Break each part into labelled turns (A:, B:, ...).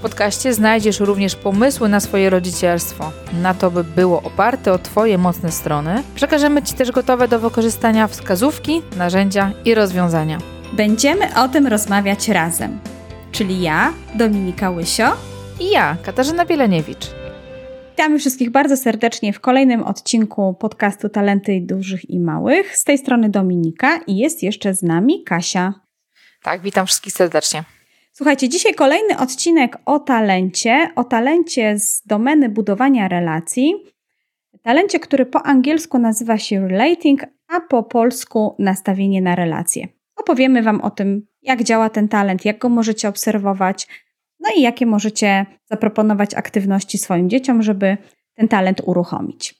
A: W podcaście znajdziesz również pomysły na swoje rodzicielstwo, na to, by było oparte o Twoje mocne strony. Przekażemy Ci też gotowe do wykorzystania wskazówki, narzędzia i rozwiązania.
B: Będziemy o tym rozmawiać razem, czyli ja, Dominika Łysio
A: i ja, Katarzyna Bieleniewicz.
B: Witamy wszystkich bardzo serdecznie w kolejnym odcinku podcastu Talenty Dużych i Małych. Z tej strony Dominika i jest jeszcze z nami Kasia.
A: Tak, witam wszystkich serdecznie.
B: Słuchajcie, dzisiaj kolejny odcinek o talencie, o talencie z domeny budowania relacji. Talencie, który po angielsku nazywa się relating, a po polsku nastawienie na relacje. Opowiemy Wam o tym, jak działa ten talent, jak go możecie obserwować, no i jakie możecie zaproponować aktywności swoim dzieciom, żeby ten talent uruchomić.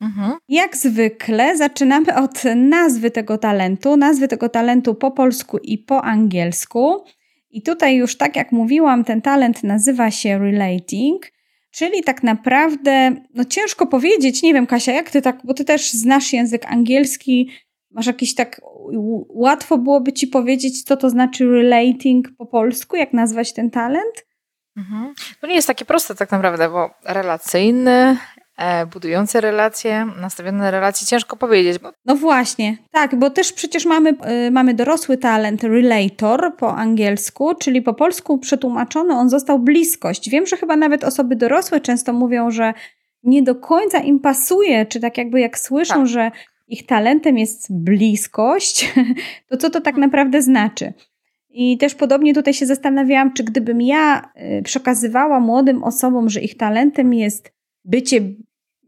B: Mhm. Jak zwykle zaczynamy od nazwy tego talentu, nazwy tego talentu po polsku i po angielsku. I tutaj już tak jak mówiłam, ten talent nazywa się relating, czyli tak naprawdę, no ciężko powiedzieć, nie wiem Kasia, jak ty tak, bo ty też znasz język angielski, masz jakiś tak, łatwo byłoby ci powiedzieć, co to znaczy relating po polsku, jak nazwać ten talent?
A: Mhm. To nie jest takie proste tak naprawdę, bo relacyjny, budujące relacje, nastawione na relacje, ciężko powiedzieć. Bo...
B: No właśnie, tak, bo też przecież mamy, y, mamy dorosły talent relator po angielsku, czyli po polsku przetłumaczony on został bliskość. Wiem, że chyba nawet osoby dorosłe często mówią, że nie do końca im pasuje, czy tak jakby jak słyszą, tak. że ich talentem jest bliskość, to co to tak naprawdę znaczy? I też podobnie tutaj się zastanawiałam, czy gdybym ja y, przekazywała młodym osobom, że ich talentem jest bycie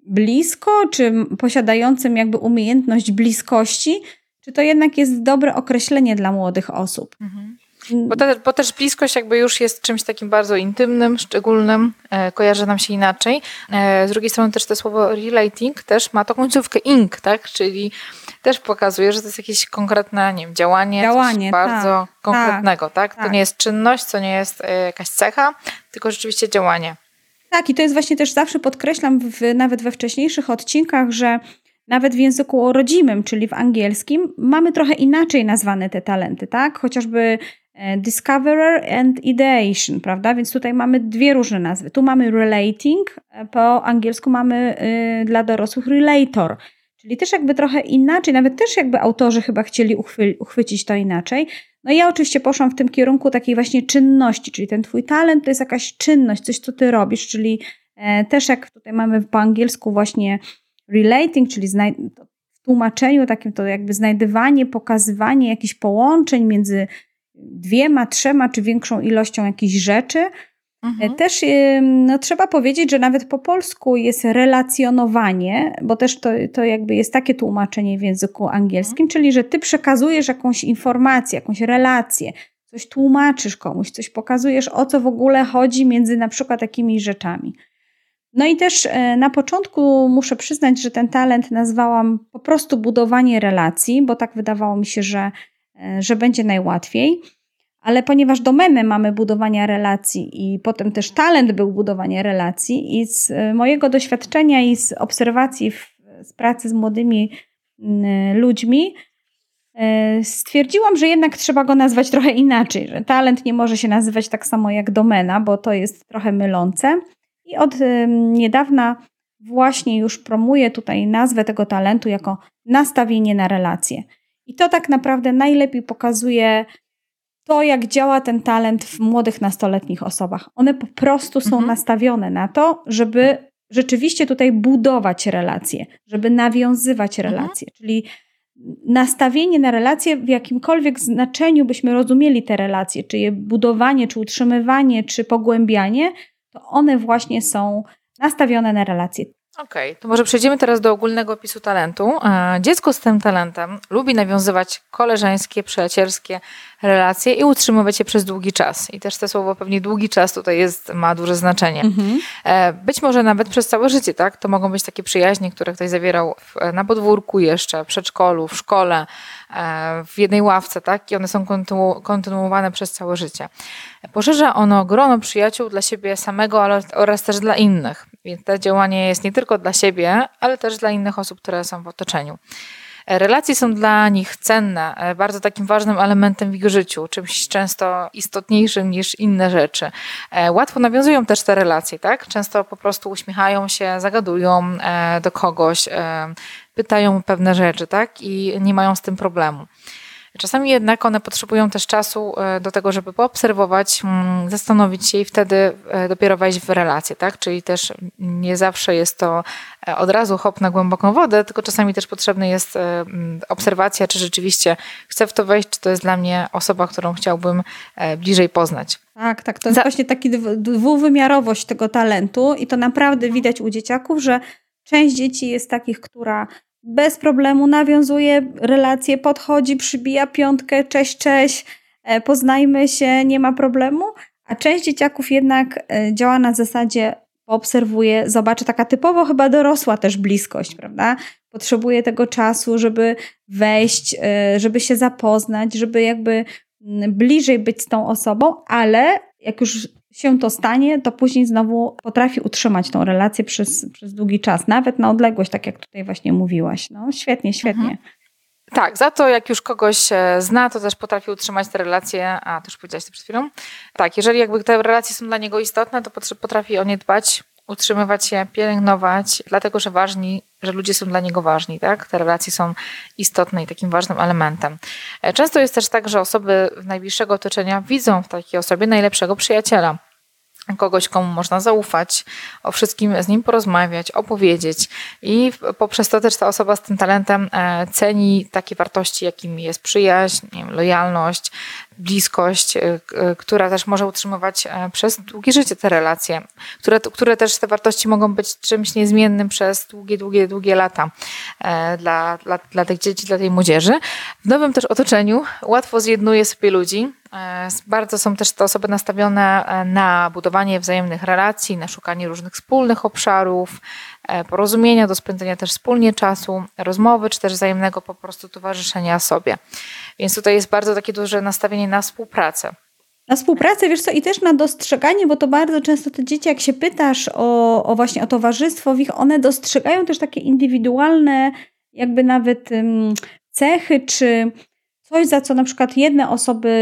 B: blisko, czy posiadającym jakby umiejętność bliskości, czy to jednak jest dobre określenie dla młodych osób? Mhm.
A: Bo, te, bo, też bliskość jakby już jest czymś takim bardzo intymnym, szczególnym, e, kojarzy nam się inaczej. E, z drugiej strony też to słowo relating też ma tą końcówkę ing, tak? Czyli też pokazuje, że to jest jakieś konkretne, nie wiem, działanie, działanie bardzo tak, konkretnego, tak, tak? To tak. nie jest czynność, to nie jest e, jakaś cecha, tylko rzeczywiście działanie.
B: Tak, i to jest właśnie też zawsze podkreślam, w, nawet we wcześniejszych odcinkach, że nawet w języku rodzimym, czyli w angielskim, mamy trochę inaczej nazwane te talenty, tak? Chociażby e, Discoverer and Ideation, prawda? Więc tutaj mamy dwie różne nazwy. Tu mamy relating, e, po angielsku mamy y, dla dorosłych relator. Czyli też jakby trochę inaczej, nawet też jakby autorzy chyba chcieli uchwy uchwycić to inaczej. No i ja oczywiście poszłam w tym kierunku takiej właśnie czynności, czyli ten twój talent to jest jakaś czynność, coś co ty robisz, czyli e, też jak tutaj mamy po angielsku właśnie relating, czyli w tłumaczeniu takim to jakby znajdywanie, pokazywanie jakichś połączeń między dwiema, trzema czy większą ilością jakichś rzeczy, Mhm. Też no, trzeba powiedzieć, że nawet po polsku jest relacjonowanie, bo też to, to jakby jest takie tłumaczenie w języku angielskim, mhm. czyli że ty przekazujesz jakąś informację, jakąś relację, coś tłumaczysz komuś, coś pokazujesz, o co w ogóle chodzi między na przykład takimi rzeczami. No i też e, na początku muszę przyznać, że ten talent nazwałam po prostu budowanie relacji, bo tak wydawało mi się, że, e, że będzie najłatwiej ale ponieważ domenę mamy budowania relacji i potem też talent był budowanie relacji i z e, mojego doświadczenia i z obserwacji w, z pracy z młodymi mm, ludźmi e, stwierdziłam, że jednak trzeba go nazwać trochę inaczej, że talent nie może się nazywać tak samo jak domena, bo to jest trochę mylące i od e, niedawna właśnie już promuję tutaj nazwę tego talentu jako nastawienie na relacje. I to tak naprawdę najlepiej pokazuje to, jak działa ten talent w młodych nastoletnich osobach. One po prostu są mhm. nastawione na to, żeby rzeczywiście tutaj budować relacje, żeby nawiązywać mhm. relacje. Mhm. Czyli nastawienie na relacje w jakimkolwiek znaczeniu byśmy rozumieli te relacje, czy je budowanie, czy utrzymywanie, czy pogłębianie, to one właśnie są nastawione na relacje.
A: Okej, okay, to może przejdziemy teraz do ogólnego opisu talentu. E, dziecko z tym talentem lubi nawiązywać koleżeńskie, przyjacielskie relacje i utrzymywać je przez długi czas. I też to słowo pewnie długi czas tutaj jest, ma duże znaczenie. Mhm. E, być może nawet przez całe życie, tak? To mogą być takie przyjaźnie, które ktoś zawierał w, na podwórku jeszcze, w przedszkolu, w szkole, e, w jednej ławce, tak? I one są kontynu kontynuowane przez całe życie. Poszerza ono grono przyjaciół dla siebie samego ale, oraz też dla innych. Więc to działanie jest nie tylko dla siebie, ale też dla innych osób, które są w otoczeniu. Relacje są dla nich cenne, e, bardzo takim ważnym elementem w ich życiu, czymś często istotniejszym niż inne rzeczy. E, łatwo nawiązują też te relacje, tak? Często po prostu uśmiechają się, zagadują e, do kogoś, pytają pewne rzeczy, tak? I nie mają z tym problemu. Czasami jednak one potrzebują też czasu e, do tego, żeby poobserwować, mm, zastanowić się i wtedy e, dopiero wejść w relacje, tak? Czyli też nie zawsze jest to e, od razu hop na głęboką wodę, tylko czasami też potrzebna jest obserwacja, czy rzeczywiście chcę w to wejść, czy to jest dla mnie osoba, którą chciałbym bliżej poznać.
B: Tak, tak. To jest Za... właśnie taki dwuwymiarowość tego talentu i to naprawdę widać u dzieciaków, że część dzieci jest takich, która bez problemu nawiązuje relacje, podchodzi, przybija piątkę, cześć, cześć, e, poznajmy się, nie ma problemu. A część dzieciaków jednak e, działa na zasadzie obserwuje, zobaczy taka typowo chyba dorosła też bliskość, prawda? Potrzebuje tego czasu, żeby wejść, e, żeby się zapoznać, żeby jakby bliżej być z tą osobą, ale jak już się to stanie, to później znowu potrafi utrzymać tą relację przez, przez długi czas, nawet na odległość, tak jak tutaj właśnie mówiłaś. No, świetnie, świetnie. Mhm.
A: Tak, za to jak już kogoś e, zna, to też potrafi utrzymać te relacje, a to już powiedziałaś to przed chwilą. Tak, jeżeli jakby te relacje są dla niego istotne, to potrafi o nie dbać, utrzymywać się, pielęgnować, dlatego że ważni, że ludzie są dla niego ważni, tak? Te relacje są istotne i takim ważnym elementem. E, często jest też tak, że osoby najbliższego otoczenia widzą w takiej osobie najlepszego przyjaciela kogoś, komu można zaufać, o wszystkim z nim porozmawiać, opowiedzieć i poprzez to też ta osoba z tym talentem e, ceni takie wartości, jakimi jest przyjaźń, lojalność, bliskość, e, która też może utrzymywać e, przez długie życie te relacje, które, które też te wartości mogą być czymś niezmiennym przez długie, długie, długie lata dla, dla, dla tych dzieci, dla tej młodzieży. W nowym też otoczeniu łatwo zjednuje sobie ludzi, E, bardzo są też te osoby nastawione e, na budowanie wzajemnych relacji, na szukanie różnych wspólnych obszarów, e, porozumienia, do spędzenia też wspólnie czasu, rozmowy, czy też wzajemnego po prostu towarzyszenia sobie. Więc tutaj jest bardzo takie duże nastawienie na współpracę.
B: Na współpracę, wiesz co, i też na dostrzeganie, bo to bardzo często te dzieci, jak się pytasz o, o właśnie o towarzystwo, w ich one dostrzegają też takie indywidualne, jakby nawet um, cechy, czy coś, za co na przykład jedne osoby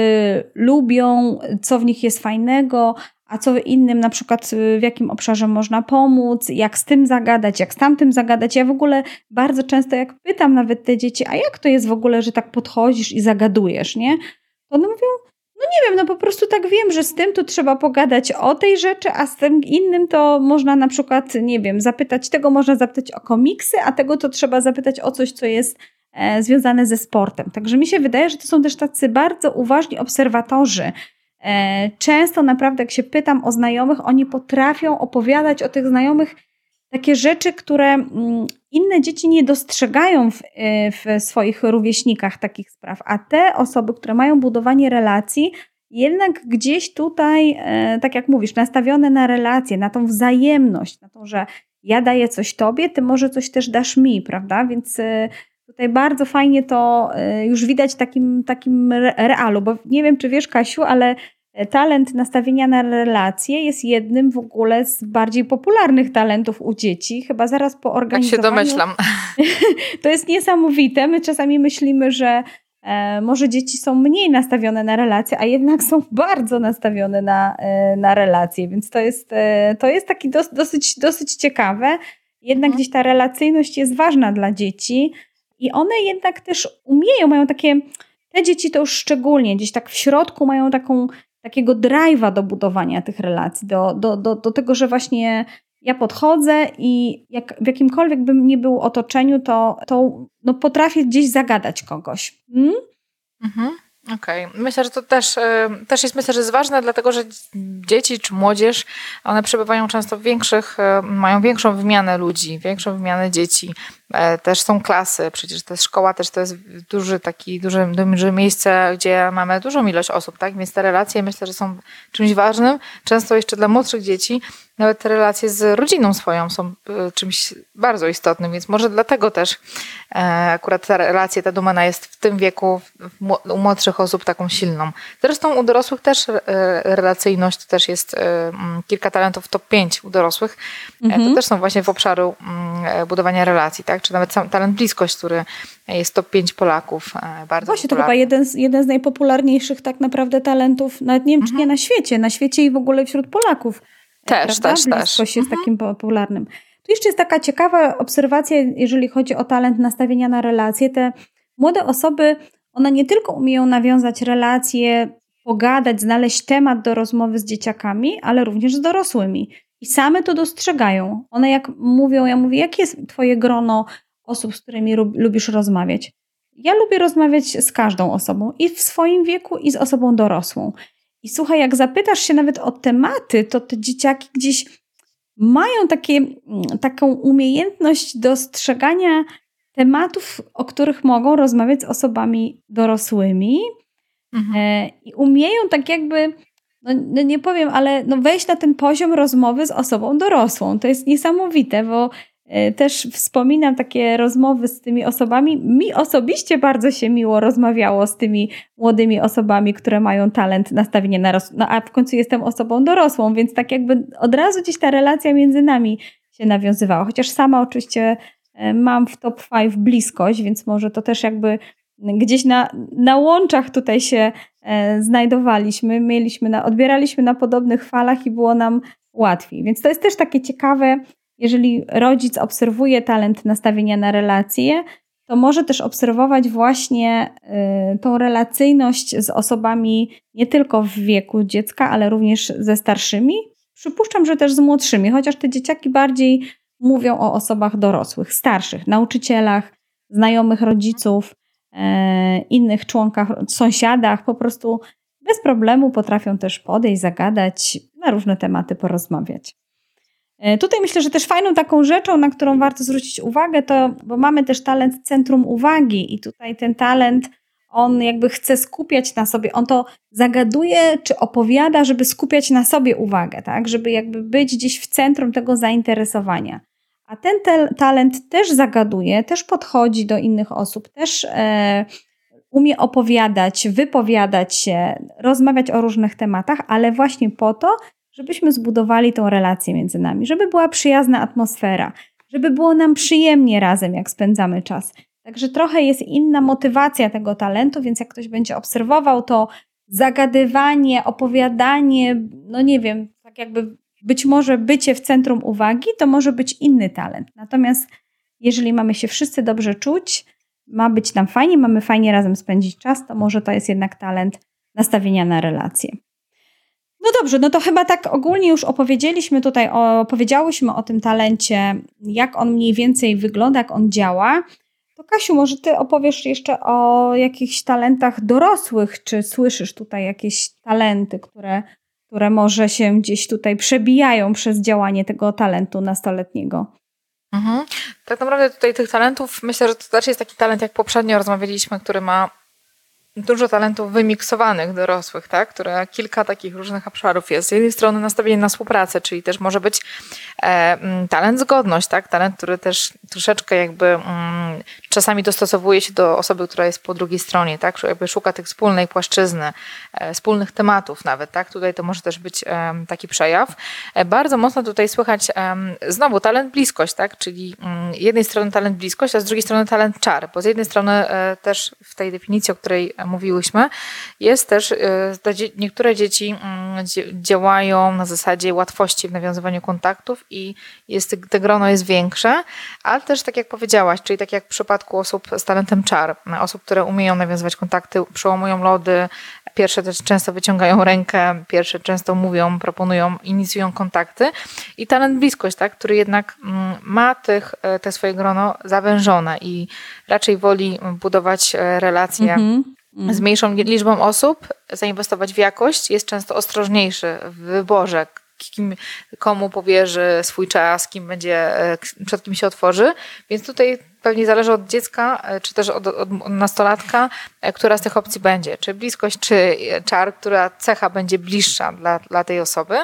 B: lubią, co w nich jest fajnego, a co innym na przykład y, w jakim obszarze można pomóc, jak z tym zagadać, jak z tamtym zagadać. Ja w ogóle bardzo często jak pytam nawet te dzieci, a jak to jest w ogóle, że tak podchodzisz i zagadujesz, nie? To one mówią, no nie wiem, no po prostu tak wiem, że z tym to trzeba pogadać o tej rzeczy, a z tym innym to można na przykład, nie wiem, zapytać, tego można zapytać o komiksy, a tego to trzeba zapytać o coś, co jest związane ze sportem. Także mi się wydaje, że to są też tacy bardzo uważni obserwatorzy. E, często naprawdę, jak się pytam o znajomych, oni potrafią opowiadać o tych znajomych takie rzeczy, które mm, inne dzieci nie dostrzegają w, e, w swoich rówieśnikach takich spraw, a te osoby, które mają budowanie relacji, jednak gdzieś tutaj, tak jak mówisz, nastawione na relacje, na tą wzajemność, na to, że ja daję coś tobie, ty może coś też dasz mi, prawda? Więc Tutaj bardzo fajnie to y, już widać takim, takim realu, bo nie wiem, czy wiesz, Kasiu, ale talent nastawienia na relacje jest jednym w ogóle z bardziej popularnych talentów u dzieci, chyba zaraz po organizowaniu.
A: Tak się domyślam.
B: To jest niesamowite. My czasami myślimy, że e, może dzieci są mniej nastawione na relacje, a jednak są bardzo nastawione na, e, na relacje, więc to jest, e, to jest taki dos, dosyć, dosyć ciekawe. Jednak mhm. gdzieś ta relacyjność jest ważna dla dzieci. I one jednak też umieją, mają takie, te dzieci to już szczególnie, gdzieś tak w środku mają taką, takiego drive'a do budowania tych relacji, do, do, do, do tego, że właśnie ja podchodzę i jak w jakimkolwiek bym nie był otoczeniu, to, to no potrafię gdzieś zagadać kogoś. Hmm?
A: Mhm. Okej, okay. myślę, że to też, e, też jest myślę, że jest ważne, dlatego że dzieci czy młodzież, one przebywają często w większych, e, mają większą wymianę ludzi, większą wymianę dzieci. E, też są klasy, przecież to jest szkoła, też to jest duży taki, duże, duże miejsce, gdzie mamy dużą ilość osób, tak? Więc te relacje myślę, że są czymś ważnym. Często jeszcze dla młodszych dzieci nawet te relacje z rodziną swoją są e, czymś bardzo istotnym, więc może dlatego też e, akurat ta relacja, ta domena jest w tym wieku u młodszych osób taką silną. Zresztą u dorosłych też relacyjność, to też jest kilka talentów top 5 u dorosłych. Mhm. To też są właśnie w obszaru budowania relacji, tak? Czy nawet sam talent bliskość, który jest top 5 Polaków. Bardzo
B: Właśnie, popularny. to chyba jeden z, jeden z najpopularniejszych tak naprawdę talentów, nawet nie wiem, czy nie mhm. na świecie, na świecie i w ogóle wśród Polaków.
A: Też,
B: prawda?
A: też, też.
B: jest mhm. takim popularnym. Tu jeszcze jest taka ciekawa obserwacja, jeżeli chodzi o talent nastawienia na relacje. Te młode osoby, one nie tylko umieją nawiązać relacje, pogadać, znaleźć temat do rozmowy z dzieciakami, ale również z dorosłymi. I same to dostrzegają. One jak mówią, ja mówię, jakie jest twoje grono osób, z którymi lubisz rozmawiać? Ja lubię rozmawiać z każdą osobą i w swoim wieku, i z osobą dorosłą. I słuchaj, jak zapytasz się nawet o tematy, to te dzieciaki gdzieś mają takie, mm, taką umiejętność dostrzegania tematów, o których mogą rozmawiać z osobami dorosłymi mhm. E, i umieją tak jakby, no, no, nie powiem, ale no wejść na ten poziom rozmowy z osobą dorosłą. To jest niesamowite, bo E, też wspominam takie rozmowy z tymi osobami. Mi osobiście bardzo się miło rozmawiało z tymi młodymi osobami, które mają talent nastawienia na roz... No a w końcu jestem osobą dorosłą, więc tak jakby od razu gdzieś ta relacja między nami się nawiązywała. Chociaż sama oczywiście e, mam w top 5 bliskość, więc może to też jakby gdzieś na, na łączach tutaj się e, znajdowaliśmy, mieliśmy na, odbieraliśmy na podobnych falach i było nam łatwiej. Więc to jest też takie ciekawe, jeżeli rodzic obserwuje talent nastawienia na relacje, to może też obserwować właśnie y, tą relacyjność z osobami nie tylko w wieku dziecka, ale również ze starszymi. Przypuszczam, że też z młodszymi, chociaż te dzieciaki bardziej mówią o osobach dorosłych, starszych, nauczycielach, znajomych rodziców, innych członkach, sąsiadach, po prostu bez problemu potrafią też podejść, zagadać, na różne tematy porozmawiać. E, tutaj myślę, że też fajną taką rzeczą, na którą warto zwrócić uwagę, to, bo mamy też talent centrum uwagi i tutaj ten talent, on jakby chce skupiać na sobie, on to zagaduje czy opowiada, żeby skupiać na sobie uwagę, tak? Żeby jakby być gdzieś w centrum tego zainteresowania. A ten te talent też zagaduje, też podchodzi do innych osób, też e, umie opowiadać, wypowiadać się, rozmawiać o różnych tematach, ale właśnie po to, żebyśmy zbudowali tą relację między nami, żeby była przyjazna atmosfera, żeby było nam przyjemnie razem, jak spędzamy czas. Także trochę jest inna motywacja tego talentu, więc jak ktoś będzie obserwował to zagadywanie, opowiadanie, no nie wiem, tak jakby być może bycie w centrum uwagi, to może być inny talent. Natomiast jeżeli mamy się wszyscy dobrze czuć, ma być nam fajnie, mamy fajnie razem spędzić czas, to może to jest jednak talent nastawienia na relacje. No dobrze, no to chyba tak ogólnie już opowiedzieliśmy tutaj, opowiedziałyśmy o tym talencie, jak on mniej więcej wygląda, jak on działa. To Kasiu, może ty opowiesz jeszcze o jakichś talentach dorosłych, czy słyszysz tutaj jakieś talenty, które, które może się gdzieś tutaj przebijają przez działanie tego talentu nastoletniego?
A: Mhm. Tak naprawdę tutaj tych talentów, myślę, że to też jest taki talent, jak poprzednio rozmawialiśmy, który ma dużo talentów wymiksowanych dorosłych, tak? które kilka takich różnych obszarów jest. Z jednej strony nastawienie na współpracę, czyli też może być e, mm, talent zgodność, tak? talent, który też troszeczkę jakby mm, czasami dostosowuje się do osoby, która jest po drugiej stronie, tak? jakby szuka tych wspólnej płaszczyzny, e, wspólnych tematów nawet. Tak? Tutaj to może też być e, taki przejaw. E, bardzo mocno tutaj słychać znowu talent bliskość, tak? czyli mm, jednej strony talent bliskość, a z drugiej strony talent czar, bo z jednej strony e, też w tej definicji, o której mówiłyśmy, jest też, e, niektóre dzieci mm, działają na zasadzie łatwości w nawiązywaniu kontaktów i jest, te grono jest większe, ale też tak jak powiedziałaś, czyli tak jak w przypadku osób z talentem czar, osób, które umieją nawiązywać kontakty, przełamują lody, pierwsze też często wyciągają rękę, pierwsze często mówią, proponują, inicjują kontakty i talent bliskość, tak, który jednak mm, ma tych, e, te swoje grono zawężone i raczej woli budować e, relacje mm. Z mniejszą liczbą osób, zainwestować w jakość, jest często ostrożniejszy w wyborze, kim, komu powierzy swój czas, kim będzie, e, przed kim się otworzy. Więc tutaj pewnie zależy od dziecka, e, czy też od, od, nastolatka, e, która z tych opcji będzie. Czy bliskość, czy czar, która cecha będzie bliższa dla, dla tej osoby.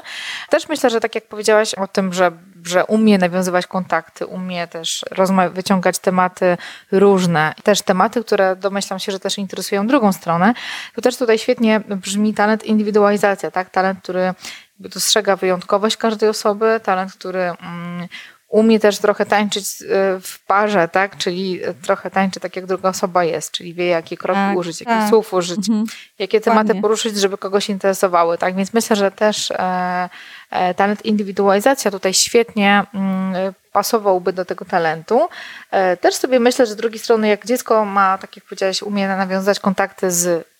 A: Też myślę, że tak jak powiedziałaś o tym, że, że umie nawiązywać kontakty, umie też wyciągać tematy różne, też tematy, które domyślam się, że też interesują drugą stronę, to też tutaj świetnie brzmi talent indywidualizacja, tak? Talent, który dostrzega wyjątkowość każdej osoby, talent, który mm, umie też trochę tańczyć e, w parze, tak? Czyli trochę tańczy tak, jak druga osoba jest, czyli wie, jakie kroki tak, użyć, tak. jakich słów użyć, mhm. jakie tematy Ładnie. poruszyć, żeby kogoś interesowały, tak? Więc myślę, że też e, e, talent indywidualizacja tutaj świetnie mm, pasowałby do tego talentu. E, też sobie myślę, że z drugiej strony, jak dziecko ma, tak jak powiedziałaś, umie nawiązać kontakty z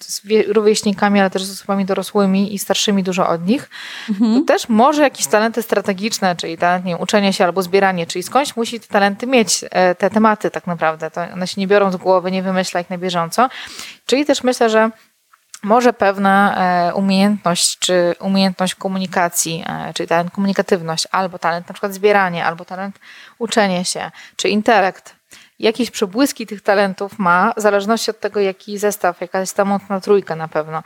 A: z rówieśnikami, ale też z osobami dorosłymi i starszymi dużo od nich, mhm. to też może jakieś talenty strategiczne, czyli talent nie, uczenie się albo zbieranie, czyli skądś musi te talenty mieć, e, te tematy tak naprawdę. To one się nie biorą z głowy, nie wymyśla ich na bieżąco. Czyli też myślę, że może pewna e, umiejętność, czy umiejętność komunikacji, e, czyli talent komunikatywność, albo talent na przykład zbieranie, albo talent uczenie się, czy intelekt, jakieś przebłyski tych talentów ma, w zależności od tego, jaki zestaw, jaka jest ta mocna trójka na pewno.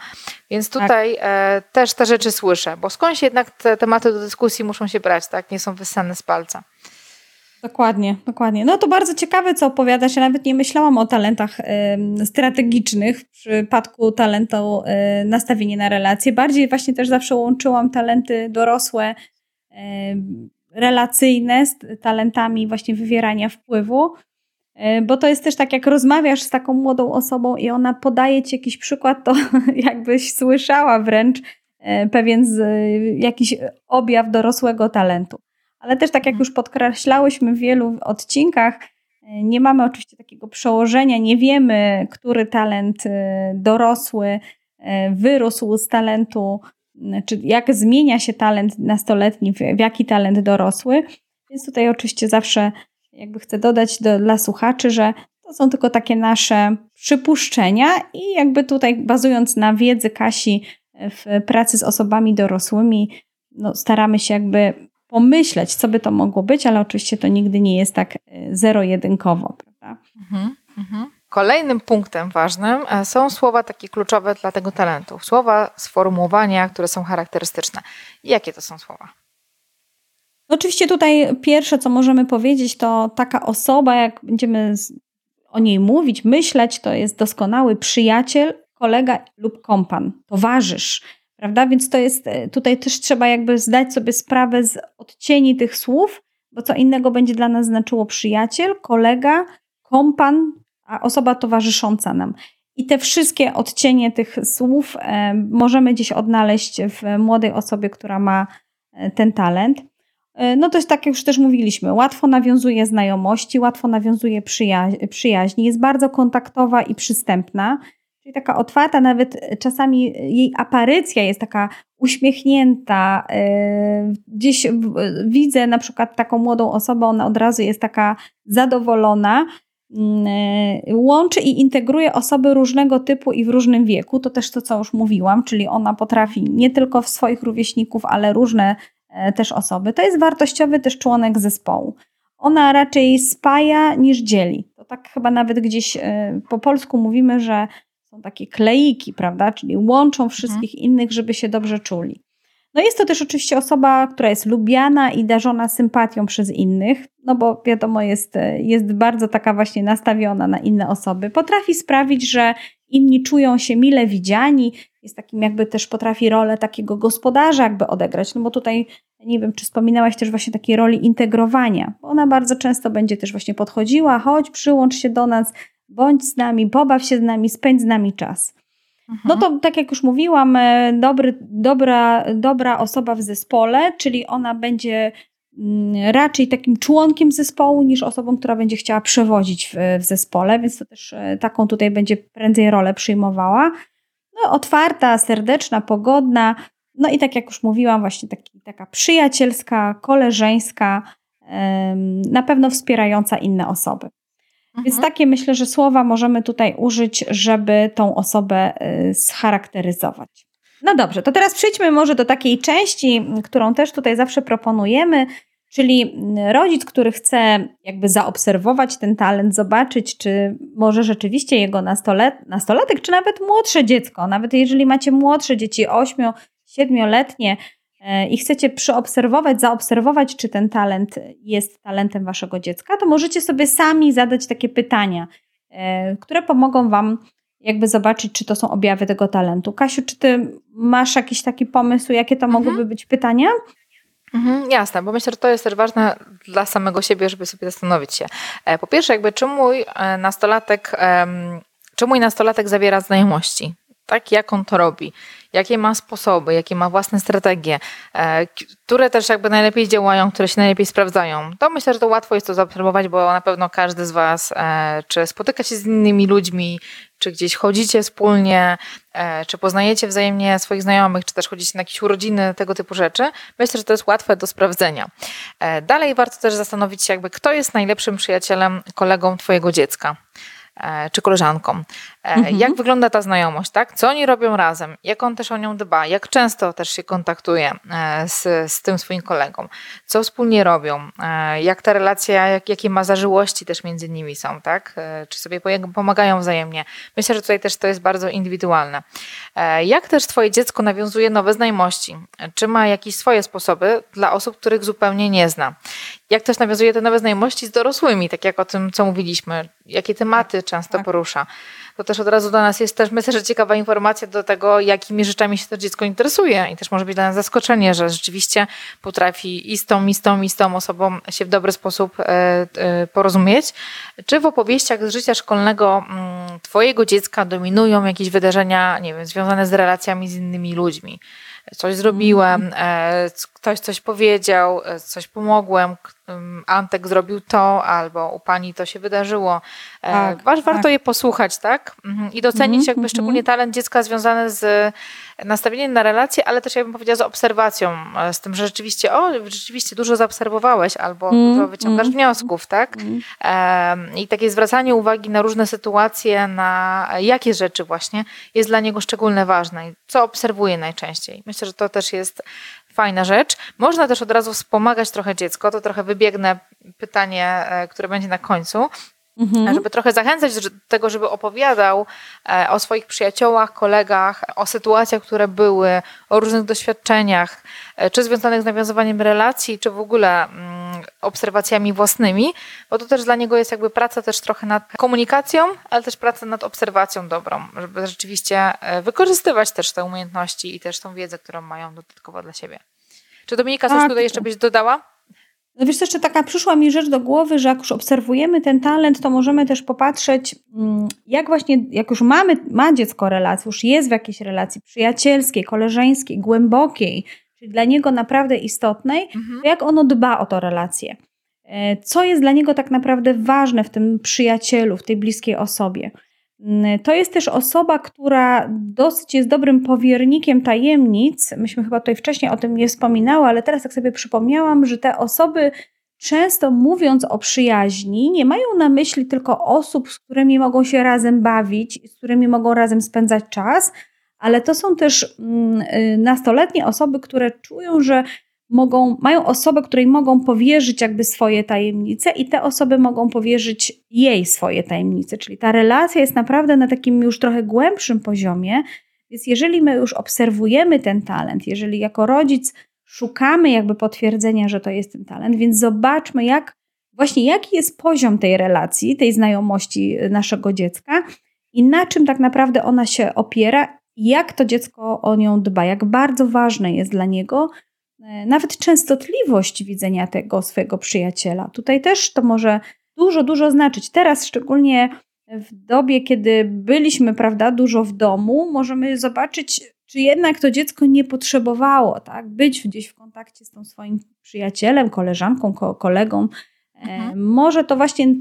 A: Więc tak. tutaj tak. też te rzeczy słyszę, bo skądś jednak te tematy do dyskusji muszą się brać, tak? Nie są wyssane z palca.
B: Dokładnie, dokładnie. No to bardzo ciekawe, co opowiadasz. Ja nawet nie myślałam o talentach y, strategicznych. W przypadku talentu y, nastawienie na relacje. Bardziej właśnie też zawsze łączyłam talenty dorosłe, y, relacyjne z talentami właśnie wywierania wpływu. E, bo to jest też tak, jak rozmawiasz z taką młodą osobą i ona podaje ci jakiś przykład, to jakbyś słyszała wręcz e, pewien z, jakiś objaw dorosłego talentu. Ale też tak jak już podkreślałyśmy w wielu odcinkach, e, nie mamy oczywiście takiego przełożenia, nie wiemy, który talent dorosły wyrósł z talentu, czy jak zmienia się talent nastoletni, w jaki talent dorosły. Więc tutaj oczywiście zawsze jakby chcę dodać do, dla słuchaczy, że to są tylko takie nasze przypuszczenia i jakby tutaj bazując na wiedzy Kasi w pracy z osobami dorosłymi, no staramy się jakby pomyśleć, co by to mogło być, ale oczywiście to nigdy nie jest tak e, zero-jedynkowo, prawda? Mhm,
A: mhm. Kolejnym punktem ważnym e, są słowa takie kluczowe dla tego talentu. Słowa, sformułowania, które są charakterystyczne. Jakie to są słowa?
B: No oczywiście tutaj pierwsze, co możemy powiedzieć, to taka osoba, jak będziemy o niej mówić, myśleć, to jest doskonały przyjaciel, kolega lub kompan, towarzysz, prawda? Więc to jest, e, tutaj też trzeba jakby zdać sobie sprawę z odcieni tych słów, bo co innego będzie dla nas znaczyło przyjaciel, kolega, kompan, a osoba towarzysząca nam. I te wszystkie odcienie tych słów e, możemy gdzieś odnaleźć w młodej osobie, która ma e, ten talent. E, no to jest tak, jak już też mówiliśmy, łatwo nawiązuje znajomości, łatwo nawiązuje przyjaź- przyjaźni, jest bardzo kontaktowa i przystępna, czyli taka otwarta, nawet czasami jej aparycja jest taka uśmiechnięta. E, gdzieś widzę na przykład taką młodą osobę, ona od razu jest taka zadowolona, mm, e, łączy i integruje osoby różnego typu i w różnym wieku. To też to, co już mówiłam, czyli ona potrafi nie tylko w swoich rówieśników, ale różne też osoby. To jest wartościowy też członek zespołu. Ona raczej spaja niż dzieli. To tak chyba nawet gdzieś e, po polsku mówimy, że są takie kleiki, prawda? Czyli łączą wszystkich mhm. innych, żeby się dobrze czuli. No jest to też oczywiście osoba, która jest lubiana i darzona sympatią przez innych, no bo wiadomo, jest, e, jest bardzo taka właśnie nastawiona na inne osoby. Potrafi sprawić, że inni czują się mile widziani, jest takim jakby też potrafi rolę takiego gospodarza jakby odegrać, no bo tutaj nie wiem, czy wspominałaś też właśnie takiej roli integrowania, bo ona bardzo często będzie też właśnie podchodziła, chodź, przyłącz się do nas, bądź z nami, pobaw się z nami, spędź z nami czas. No to tak jak już mówiłam, e, dobry, dobra, dobra osoba w zespole, czyli ona będzie raczej takim członkiem zespołu niż osobą, która będzie chciała przewodzić w, w zespole, więc to też e, taką tutaj będzie prędzej rolę przyjmowała no, otwarta, serdeczna, pogodna. No i tak jak już mówiłam, właśnie taki, taka przyjacielska, koleżeńska, na pewno wspierająca inne osoby. Mhm. Więc takie myślę, że słowa możemy tutaj użyć, żeby tą osobę y, scharakteryzować. No dobrze, to teraz przejdźmy może do takiej części, którą też tutaj zawsze proponujemy, czyli rodzic, który chce jakby zaobserwować ten talent, zobaczyć, czy może rzeczywiście jego nastolet, nastolatek, czy nawet młodsze dziecko, nawet jeżeli macie młodsze dzieci, 8, 7-letnie, E, i chcecie przyobserwować, zaobserwować, czy ten talent jest talentem waszego dziecka, to możecie sobie sami zadać takie pytania, e, które pomogą wam jakby zobaczyć, czy to są objawy tego talentu. Kasiu, czy ty masz jakiś taki pomysł, jakie to mhm. mogłyby być pytania?
A: Mhm, jasne, bo myślę, że to jest też ważne dla samego siebie, żeby sobie zastanowić się. E, po pierwsze, jakby czy mój nastolatek, czy mój nastolatek zawiera znajomości? Tak, jak on to robi? jakie ma sposoby, jakie ma własne strategie, e, które też jakby najlepiej działają, które się najlepiej sprawdzają. To myślę, że to łatwo jest to zaobserwować, bo na pewno każdy z Was, e, czy spotyka się z innymi ludźmi, czy gdzieś chodzicie wspólnie, e, czy poznajecie wzajemnie swoich znajomych, czy też chodzicie na jakieś urodziny, tego typu rzeczy. Myślę, że to jest łatwe do sprawdzenia. Dalej warto też zastanowić się, jakby kto jest najlepszym przyjacielem, kolegą Twojego dziecka. E, czy koleżankom. E, mhm. Jak wygląda ta znajomość, tak? Co oni robią razem? Jak on też o nią dba? Jak często też się kontaktuje e, z, z tym swoim kolegą? Co wspólnie robią? Jak ta relacja, jak, jakie ma zażyłości też między nimi są, tak? Czy sobie pomagają wzajemnie? Myślę, że tutaj też to jest bardzo indywidualne. Jak też twoje dziecko nawiązuje nowe znajomości? Czy ma jakieś swoje sposoby dla osób, których zupełnie nie zna? Jak też nawiązuje te nowe znajomości z dorosłymi, tak jak o tym, co mówiliśmy? Jakie tematy często tak. porusza? To też od razu dla nas jest też, myślę, że ciekawa informacja do tego, jakimi rzeczami się to dziecko interesuje. I też może być dla nas zaskoczenie, że rzeczywiście potrafi i z tą, i z tą, i z tą osobą się w dobry sposób e, e, porozumieć. Czy w opowieściach z życia szkolnego mm, twojego dziecka dominują jakieś wydarzenia, nie wiem, związane z relacjami z innymi ludźmi? coś zrobiłem, mhm. e, ktoś coś powiedział, coś pomogłem, Antek zrobił to, albo u pani to się wydarzyło. E, tak, warto tak. je posłuchać, tak? Mhm. I docenić mm, jakby szczególnie talent dziecka związany z nastawieniem na relacje, ale też ja bym powiedziała z obserwacją, z tym, że rzeczywiście, o, rzeczywiście dużo zaobserwowałeś, albo mm, dużo wyciągasz mm, wniosków, tak? Mm. I takie zwracanie uwagi na różne sytuacje, na jakie rzeczy właśnie jest dla niego szczególnie ważne i co obserwuje najczęściej. Myślę, że to też jest fajna rzecz. Można też od razu wspomagać trochę dziecko, to trochę wybiegnę pytanie, e, które będzie na końcu, Mhm. żeby trochę zachęcać do tego, żeby opowiadał e, o swoich przyjaciołach, kolegach, o sytuacjach, które były, o różnych doświadczeniach, e, czy związanych z nawiązywaniem relacji, czy w ogóle mm, obserwacjami własnymi, bo to też dla niego jest jakby praca też trochę nad komunikacją, ale też praca nad obserwacją dobrą, żeby rzeczywiście wykorzystywać też te umiejętności i też tą wiedzę, którą mają dodatkowo dla siebie. Czy Dominika coś tak. tutaj jeszcze byś dodała?
B: No wiesz, jeszcze taka przyszła mi rzecz do głowy, że jak już obserwujemy ten talent, to możemy też popatrzeć, mm, jak właśnie, jak już mamy, ma dziecko relację, już jest w jakiejś relacji przyjacielskiej, koleżeńskiej, głębokiej, czyli dla niego naprawdę istotnej, mhm. to jak ono dba o tę relację. E, co jest dla niego tak naprawdę ważne w tym przyjacielu, w tej bliskiej osobie. Mm, to jest też osoba, która dosyć jest dobrym powiernikiem tajemnic. Myśmy chyba tutaj wcześniej o tym nie wspominały, ale teraz tak sobie przypomniałam, że te osoby często mówiąc o przyjaźni, nie mają na myśli tylko osób, z którymi mogą się razem bawić, z którymi mogą razem spędzać czas, ale to są też mm, y, nastoletnie osoby, które czują, że mogą, mają osobę, której mogą powierzyć jakby swoje tajemnice i te osoby mogą powierzyć jej swoje tajemnice. Czyli ta relacja jest naprawdę na takim już trochę głębszym poziomie. Więc jeżeli my już obserwujemy ten talent, jeżeli jako rodzic szukamy jakby potwierdzenia, że to jest ten talent, więc zobaczmy, jak właśnie jaki jest poziom tej relacji, tej znajomości naszego dziecka i na czym tak naprawdę ona się opiera, jak to dziecko o nią dba, jak bardzo ważne jest dla niego, nawet częstotliwość widzenia tego swojego przyjaciela. Tutaj też to może dużo, dużo znaczyć. Teraz szczególnie w dobie, kiedy byliśmy, prawda, dużo w domu, możemy zobaczyć, czy jednak to dziecko nie potrzebowało, tak, być gdzieś w kontakcie z tą swoim przyjacielem, koleżanką, ko kolegą. E, mhm. Może to właśnie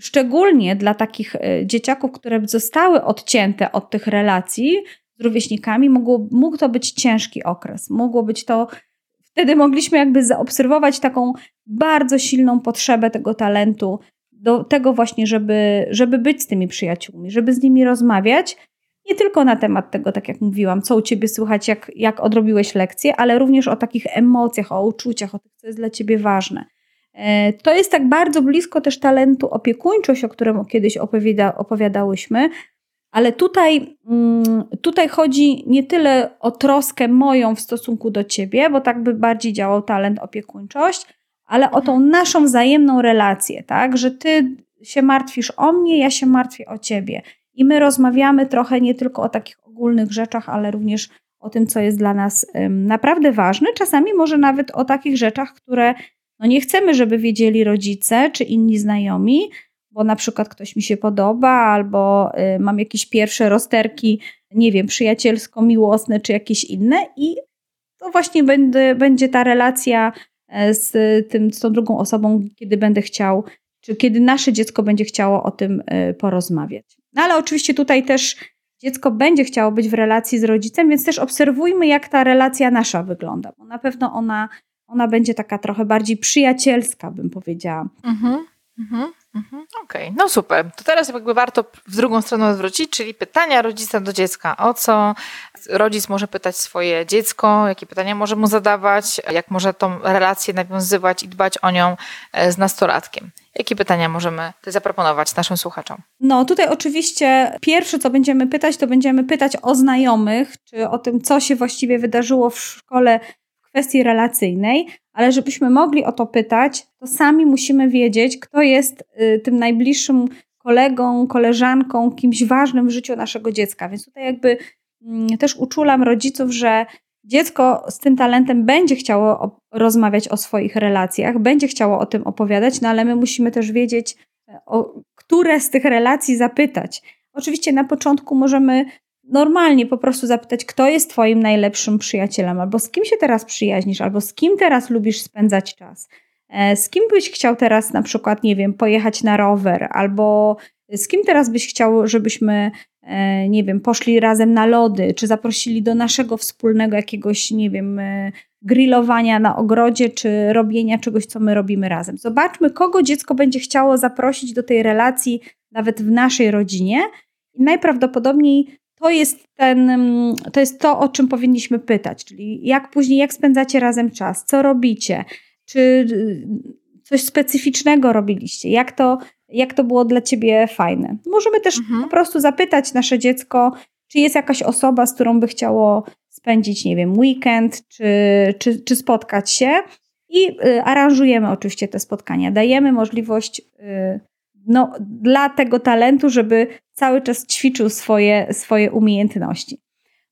B: szczególnie dla takich e, dzieciaków, które zostały odcięte od tych relacji z rówieśnikami, mógł, mógł to być ciężki okres. Mogło być to wtedy mogliśmy jakby zaobserwować taką bardzo silną potrzebę tego talentu do tego właśnie, żeby, żeby być z tymi przyjaciółmi, żeby z nimi rozmawiać. Nie tylko na temat tego, tak jak mówiłam, co u ciebie słychać, jak, jak odrobiłeś lekcję, ale również o takich emocjach, o uczuciach, o tym, co jest dla ciebie ważne. E, to jest tak bardzo blisko też talentu opiekuńczość, o którym kiedyś opowiada, opowiadałyśmy, ale tutaj, mm, tutaj chodzi nie tyle o troskę moją w stosunku do ciebie, bo tak by bardziej działał talent opiekuńczość, ale o tą naszą wzajemną relację, tak? Że ty się martwisz o mnie, ja się martwię o ciebie. I my rozmawiamy trochę nie tylko o takich ogólnych rzeczach, ale również o tym, co jest dla nas naprawdę ważne. Czasami może nawet o takich rzeczach, które no nie chcemy, żeby wiedzieli rodzice czy inni znajomi, bo na przykład ktoś mi się podoba, albo y, mam jakieś pierwsze rozterki, nie wiem, przyjacielsko-miłosne, czy jakieś inne, i to właśnie będzie, będzie ta relacja e, z, tym, z tą drugą osobą, kiedy będę chciał, czy kiedy nasze dziecko będzie chciało o tym e, porozmawiać. No ale oczywiście tutaj też dziecko będzie chciało być w relacji z rodzicem, więc też obserwujmy, jak ta relacja nasza wygląda, bo na pewno ona, ona będzie taka trochę bardziej przyjacielska, bym powiedziała. Mhm,
A: mhm. Mhm, Okej, okay. no super. To teraz jakby warto w drugą stronę odwrócić, czyli pytania rodzica do dziecka. O co rodzic może pytać swoje dziecko, jakie pytania może mu zadawać, jak może tą relację nawiązywać i dbać o nią e, z nastolatkiem. Jakie pytania możemy zaproponować naszym słuchaczom?
B: No, tutaj oczywiście pierwsze, co będziemy pytać, to będziemy pytać o znajomych, czy o tym, co się właściwie wydarzyło w szkole kwestii relacyjnej, ale żebyśmy mogli o to pytać, to sami musimy wiedzieć, kto jest y, tym najbliższym kolegą, koleżanką, kimś ważnym w życiu naszego dziecka. Więc tutaj jakby mm, też uczulam rodziców, że dziecko z tym talentem będzie chciało rozmawiać o swoich relacjach, będzie chciało o tym opowiadać, no ale my musimy też wiedzieć, e, o które z tych relacji zapytać. Oczywiście na początku możemy normalnie po prostu zapytać, kto jest Twoim najlepszym przyjacielem, albo z kim się teraz przyjaźnisz, albo z kim teraz lubisz spędzać czas. E, z kim byś chciał teraz na przykład, nie wiem, pojechać na rower, albo z kim teraz byś chciał, żebyśmy, e, nie wiem, poszli razem na lody, czy zaprosili do naszego wspólnego jakiegoś, nie wiem, e, grillowania na ogrodzie, czy robienia czegoś, co my robimy razem. Zobaczmy, kogo dziecko będzie chciało zaprosić do tej relacji, nawet w naszej rodzinie. I najprawdopodobniej to jest, ten, mm, to jest to, o czym powinniśmy pytać, czyli jak później, jak spędzacie razem czas, co robicie, czy y, coś specyficznego robiliście, jak to, jak to było dla ciebie fajne. Możemy też mhm. po prostu zapytać nasze dziecko, czy jest jakaś osoba, z którą by chciało spędzić, nie wiem, weekend, czy, czy, czy spotkać się. I y, aranżujemy oczywiście te spotkania. Dajemy możliwość y, no, dla tego talentu, żeby cały czas ćwiczył swoje, swoje umiejętności.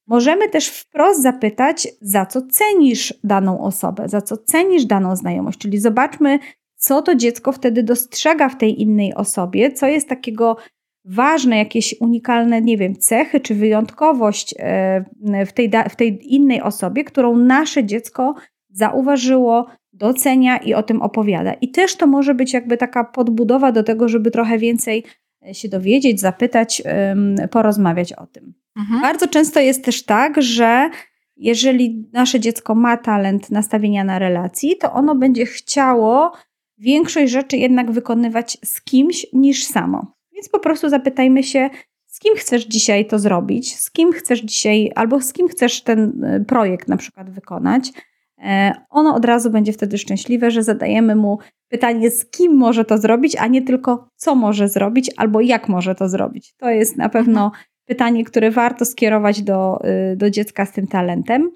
B: Możemy też wprost zapytać, za co cenisz daną osobę, za co cenisz daną znajomość, czyli zobaczmy, co to dziecko wtedy dostrzega w tej innej osobie, co jest takiego ważne, jakieś unikalne, nie wiem, cechy czy wyjątkowość e, w tej, w tej innej osobie, którą nasze dziecko zauważyło, docenia i o tym opowiada. I też to może być jakby taka podbudowa do tego, żeby trochę więcej e, się dowiedzieć, zapytać, porozmawiać o tym. Mhm. Bardzo często jest też tak, że jeżeli nasze dziecko ma talent nastawienia na relacji, to ono będzie chciało większość rzeczy jednak wykonywać z kimś niż samo. Więc po prostu zapytajmy się, z kim chcesz dzisiaj to zrobić, z kim chcesz dzisiaj, albo z kim chcesz ten e, projekt na przykład wykonać. E, ono od razu będzie wtedy szczęśliwe, że zadajemy mu pytanie, z kim może to zrobić, a nie tylko co może zrobić albo jak może to zrobić. To jest na pewno mhm. pytanie, które warto skierować do, y, do dziecka z tym talentem.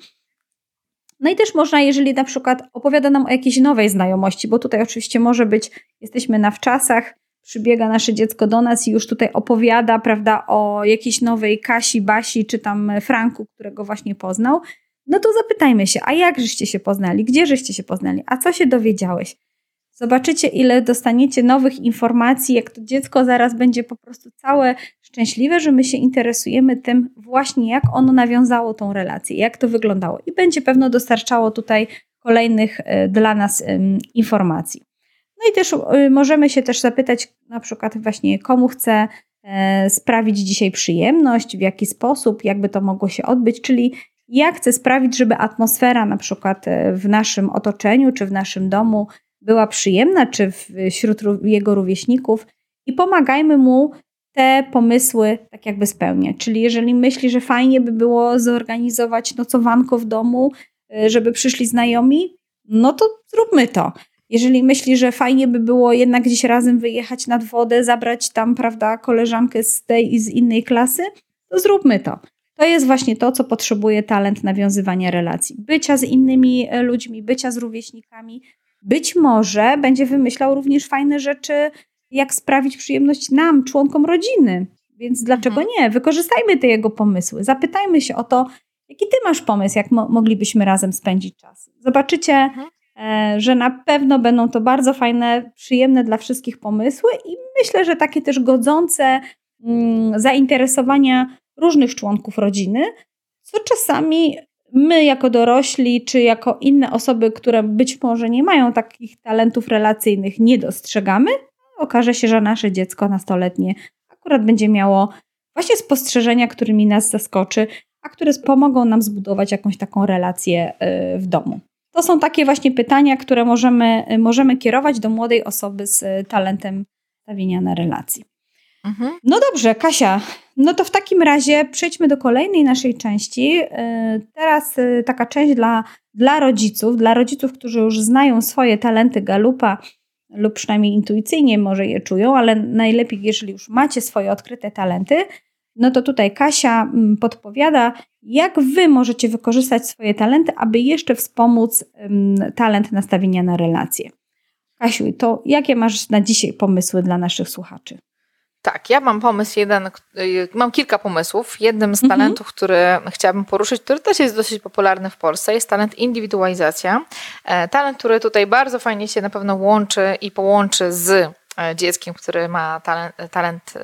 B: No i też można, jeżeli na przykład opowiada nam o jakiejś nowej znajomości, bo tutaj oczywiście może być, jesteśmy na wczasach, przybiega nasze dziecko do nas i już tutaj opowiada, prawda, o jakiejś nowej Kasi, Basi czy tam Franku, którego właśnie poznał, no to zapytajmy się, a jak żeście się poznali, gdzie żeście się poznali, a co się dowiedziałeś? Zobaczycie, ile dostaniecie nowych informacji, jak to dziecko zaraz będzie po prostu całe szczęśliwe, że my się interesujemy tym właśnie, jak ono nawiązało tą relację, jak to wyglądało i będzie pewno dostarczało tutaj kolejnych e, dla nas informacji. No i też e, możemy się też zapytać na przykład właśnie, komu chce e, sprawić dzisiaj przyjemność, w jaki sposób, jakby to mogło się odbyć, czyli ja chcę sprawić, żeby atmosfera na przykład w naszym otoczeniu czy w naszym domu była przyjemna, czy wśród jego rówieśników i pomagajmy mu te pomysły tak jakby spełniać. Czyli jeżeli myśli, że fajnie by było zorganizować nocowanko w domu, y, żeby przyszli znajomi, no to zróbmy to. Jeżeli myśli, że fajnie by było jednak gdzieś razem wyjechać nad wodę, zabrać tam, prawda, koleżankę z tej i z innej klasy, to zróbmy to. To jest właśnie to, co potrzebuje talent nawiązywania relacji. Bycia z innymi e, ludźmi, bycia z rówieśnikami. Być może będzie wymyślał również fajne rzeczy, jak sprawić przyjemność nam, członkom rodziny. Więc dlaczego mhm. nie? Wykorzystajmy te jego pomysły. Zapytajmy się o to, jaki ty masz pomysł, jak mo moglibyśmy razem spędzić czas. Zobaczycie, mhm. e, że na pewno będą to bardzo fajne, przyjemne dla wszystkich pomysły i myślę, że takie też godzące mm, zainteresowania różnych członków rodziny, co czasami my jako dorośli, czy jako inne osoby, które być może nie mają takich talentów relacyjnych, nie dostrzegamy. Okaże się, że nasze dziecko nastoletnie akurat będzie miało właśnie spostrzeżenia, którymi nas zaskoczy, a które pomogą nam zbudować jakąś taką relację y, w domu. To są takie właśnie pytania, które możemy, możemy kierować do młodej osoby z talentem stawienia na relacji. Mhm. No dobrze, Kasia, no to w takim razie przejdźmy do kolejnej naszej części. Y, teraz y, taka część dla, dla rodziców, dla rodziców, którzy już znają swoje talenty galupa lub przynajmniej intuicyjnie może je czują, ale najlepiej, jeżeli już macie swoje odkryte talenty, no to tutaj Kasia mm, podpowiada, jak wy możecie wykorzystać swoje talenty, aby jeszcze wspomóc talent nastawienia na relacje. Kasiu, to jakie masz na dzisiaj pomysły dla naszych słuchaczy?
A: Tak, ja mam pomysł jeden, y, mam kilka pomysłów. Jednym z mhm. talentów, który chciałabym poruszyć, który też jest dosyć popularny w Polsce, jest talent indywidualizacja. E, talent, który tutaj bardzo fajnie się na pewno łączy i połączy z dzieckiem, który ma talent, talent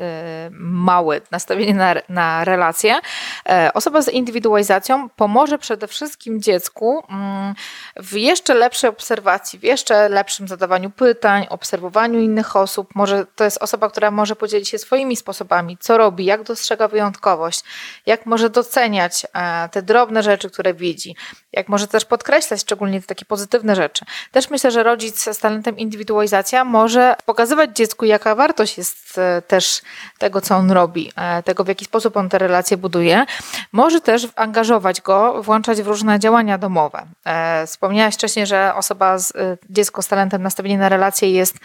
A: mały, nastawienie na, na relacje. E, osoba z indywidualizacją pomoże przede wszystkim dziecku mm, w jeszcze lepszej obserwacji, w jeszcze lepszym zadawaniu pytań, obserwowaniu innych osób. Może to jest osoba, która może podzielić się swoimi sposobami, co robi, jak dostrzega wyjątkowość, jak może doceniać e, te drobne rzeczy, które widzi, jak może też podkreślać szczególnie te takie pozytywne rzeczy. Też myślę, że rodzic z talentem indywidualizacja może pokazywać pokazywać dziecku, jaka wartość jest e, też tego, co on robi, e, tego, w jaki sposób on te relacje buduje. Może też angażować go, włączać w różne działania domowe. E, wspomniałaś wcześniej, że osoba, z, dziecko z talentem nastawienie na relacje jest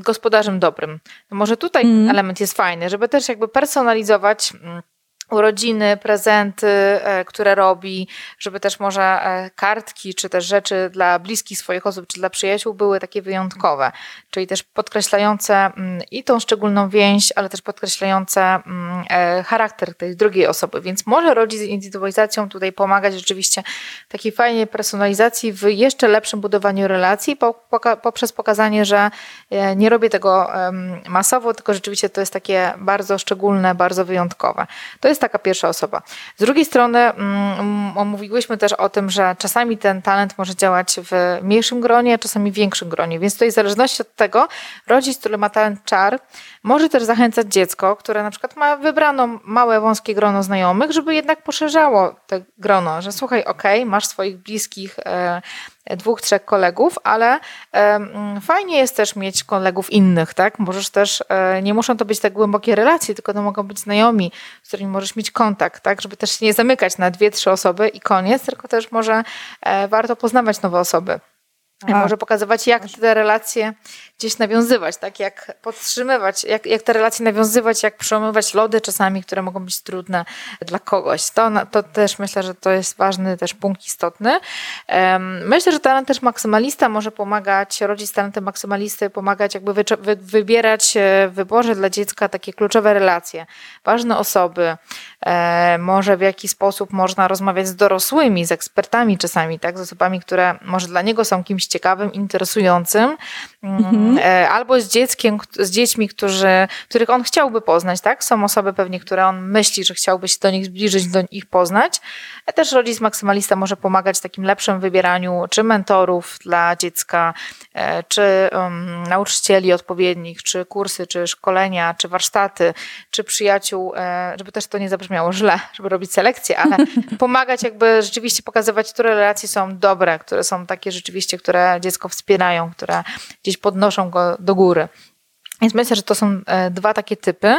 A: gospodarzem dobrym. Może tutaj mm. element jest fajny, żeby też jakby personalizować mm, urodziny, prezenty, e, które robi, żeby też może e, kartki, czy też rzeczy dla bliskich swoich osób, czy dla przyjaciół były takie wyjątkowe, czyli też podkreślające mm, i tą szczególną więź, ale też podkreślające mm, e, charakter tej drugiej osoby. Więc może rodzic z indywidualizacją tutaj pomagać rzeczywiście takiej fajnej personalizacji w jeszcze lepszym budowaniu relacji poprzez pokazanie, że nie robię tego masowo, tylko rzeczywiście to jest takie bardzo szczególne, bardzo wyjątkowe. To jest jest taka pierwsza osoba. Z drugiej strony mm, mówiłyśmy też o tym, że czasami ten talent może działać w mniejszym gronie, a czasami w większym gronie. Więc tutaj w zależności od tego rodzic, który ma talent czar, może też zachęcać dziecko, które na przykład ma wybrano małe, wąskie grono znajomych, żeby jednak poszerzało te grono, że słuchaj, okay, masz swoich bliskich e, dwóch, trzech kolegów, ale fajnie jest też mieć kolegów innych, tak? Możesz też, e, nie muszą to być tak głębokie relacje, tylko to mogą być znajomi, z którymi możesz mieć kontakt, tak? Żeby też się nie zamykać na dwie, trzy osoby i koniec, tylko też może e, warto poznawać nowe osoby. Może pokazywać, jak te relacje gdzieś nawiązywać, tak? Jak podtrzymywać, jak, jak te relacje nawiązywać, jak przełamywać lody czasami, które mogą być trudne dla kogoś. To, to też myślę, że to jest ważny też punkt istotny. Myślę, że talent też maksymalista może pomagać, rodzic talentem maksymalisty pomagać jakby wy, wy, wybierać w wyborze dla dziecka takie kluczowe relacje, ważne osoby. E, może w jaki sposób można rozmawiać z dorosłymi, z ekspertami czasami, tak? Z osobami, które może dla niego są kimś ciekawym, interesującym. Mhm Mhm. E, albo z dzieckiem, z dziećmi, którzy, których on chciałby poznać, tak? Są osoby pewnie, które on myśli, że chciałby się do nich zbliżyć, do ich poznać. A też rodzic maksymalista może pomagać w takim lepszym wybieraniu czy mentorów dla dziecka, e, czy um, nauczycieli odpowiednich, czy kursy, czy szkolenia, czy warsztaty, czy przyjaciół, e, żeby też to nie zabrzmiało źle, żeby robić selekcję, ale pomagać jakby rzeczywiście pokazywać, które relacje są dobre, które są takie rzeczywiście, które które dziecko wspierają, które gdzieś podnoszą go do góry. Więc myślę, że to są e, dwa takie typy.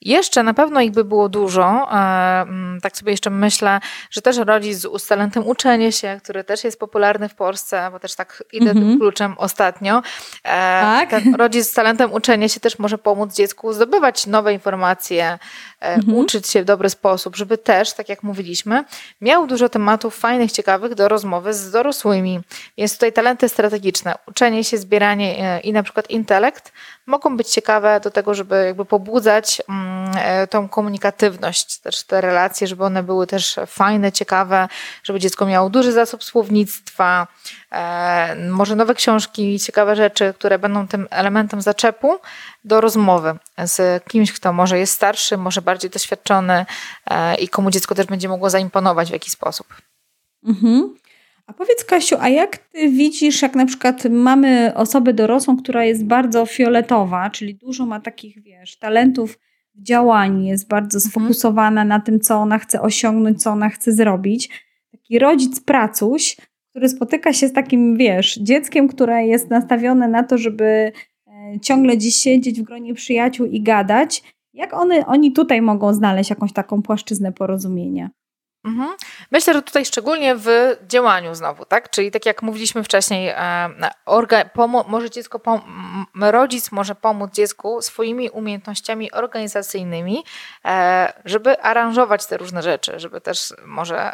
A: Jeszcze na pewno ich by było dużo. E, mm, tak sobie jeszcze myślę, że też rodzic z talentem uczenie się, który też jest popularny w Polsce, bo też tak idę tym mhm. kluczem ostatnio. E, tak. Ten rodzic z talentem uczenie się też może pomóc dziecku zdobywać nowe informacje, mhm. uczyć się w dobry sposób, żeby też, tak jak mówiliśmy, miał dużo tematów fajnych, ciekawych do rozmowy z dorosłymi. Więc tutaj talenty strategiczne, uczenie się, zbieranie i na przykład intelekt mogą być ciekawe do tego, żeby jakby pobudzać mm, e, tą komunikatywność, też te relacje, żeby one były też fajne, ciekawe, żeby dziecko miało duży zasób słownictwa, e, może nowe książki, ciekawe rzeczy, które będą tym elementem zaczepu do rozmowy z kimś, kto może jest starszy, może bardziej doświadczony e, i komu dziecko też będzie mogło zaimponować w jakiś sposób.
B: Mhm. A powiedz Kasiu, a jak ty widzisz, jak na przykład mamy osobę dorosłą, która jest bardzo fioletowa, czyli dużo ma takich, wiesz, talentów w działaniu, jest bardzo mhm. sfokusowana na tym, co ona chce osiągnąć, co ona chce zrobić. Taki rodzic pracuś, który spotyka się z takim, wiesz, dzieckiem, które jest nastawione na to, żeby e, ciągle gdzieś siedzieć w gronie przyjaciół i gadać. Jak one, oni tutaj mogą znaleźć jakąś taką płaszczyznę porozumienia?
A: Mhm. Myślę, że tutaj szczególnie w działaniu znowu, tak? Czyli tak jak mówiliśmy wcześniej, e, może dziecko, rodzic może pomóc dziecku swoimi umiejętnościami organizacyjnymi, e, żeby aranżować te różne rzeczy, żeby też może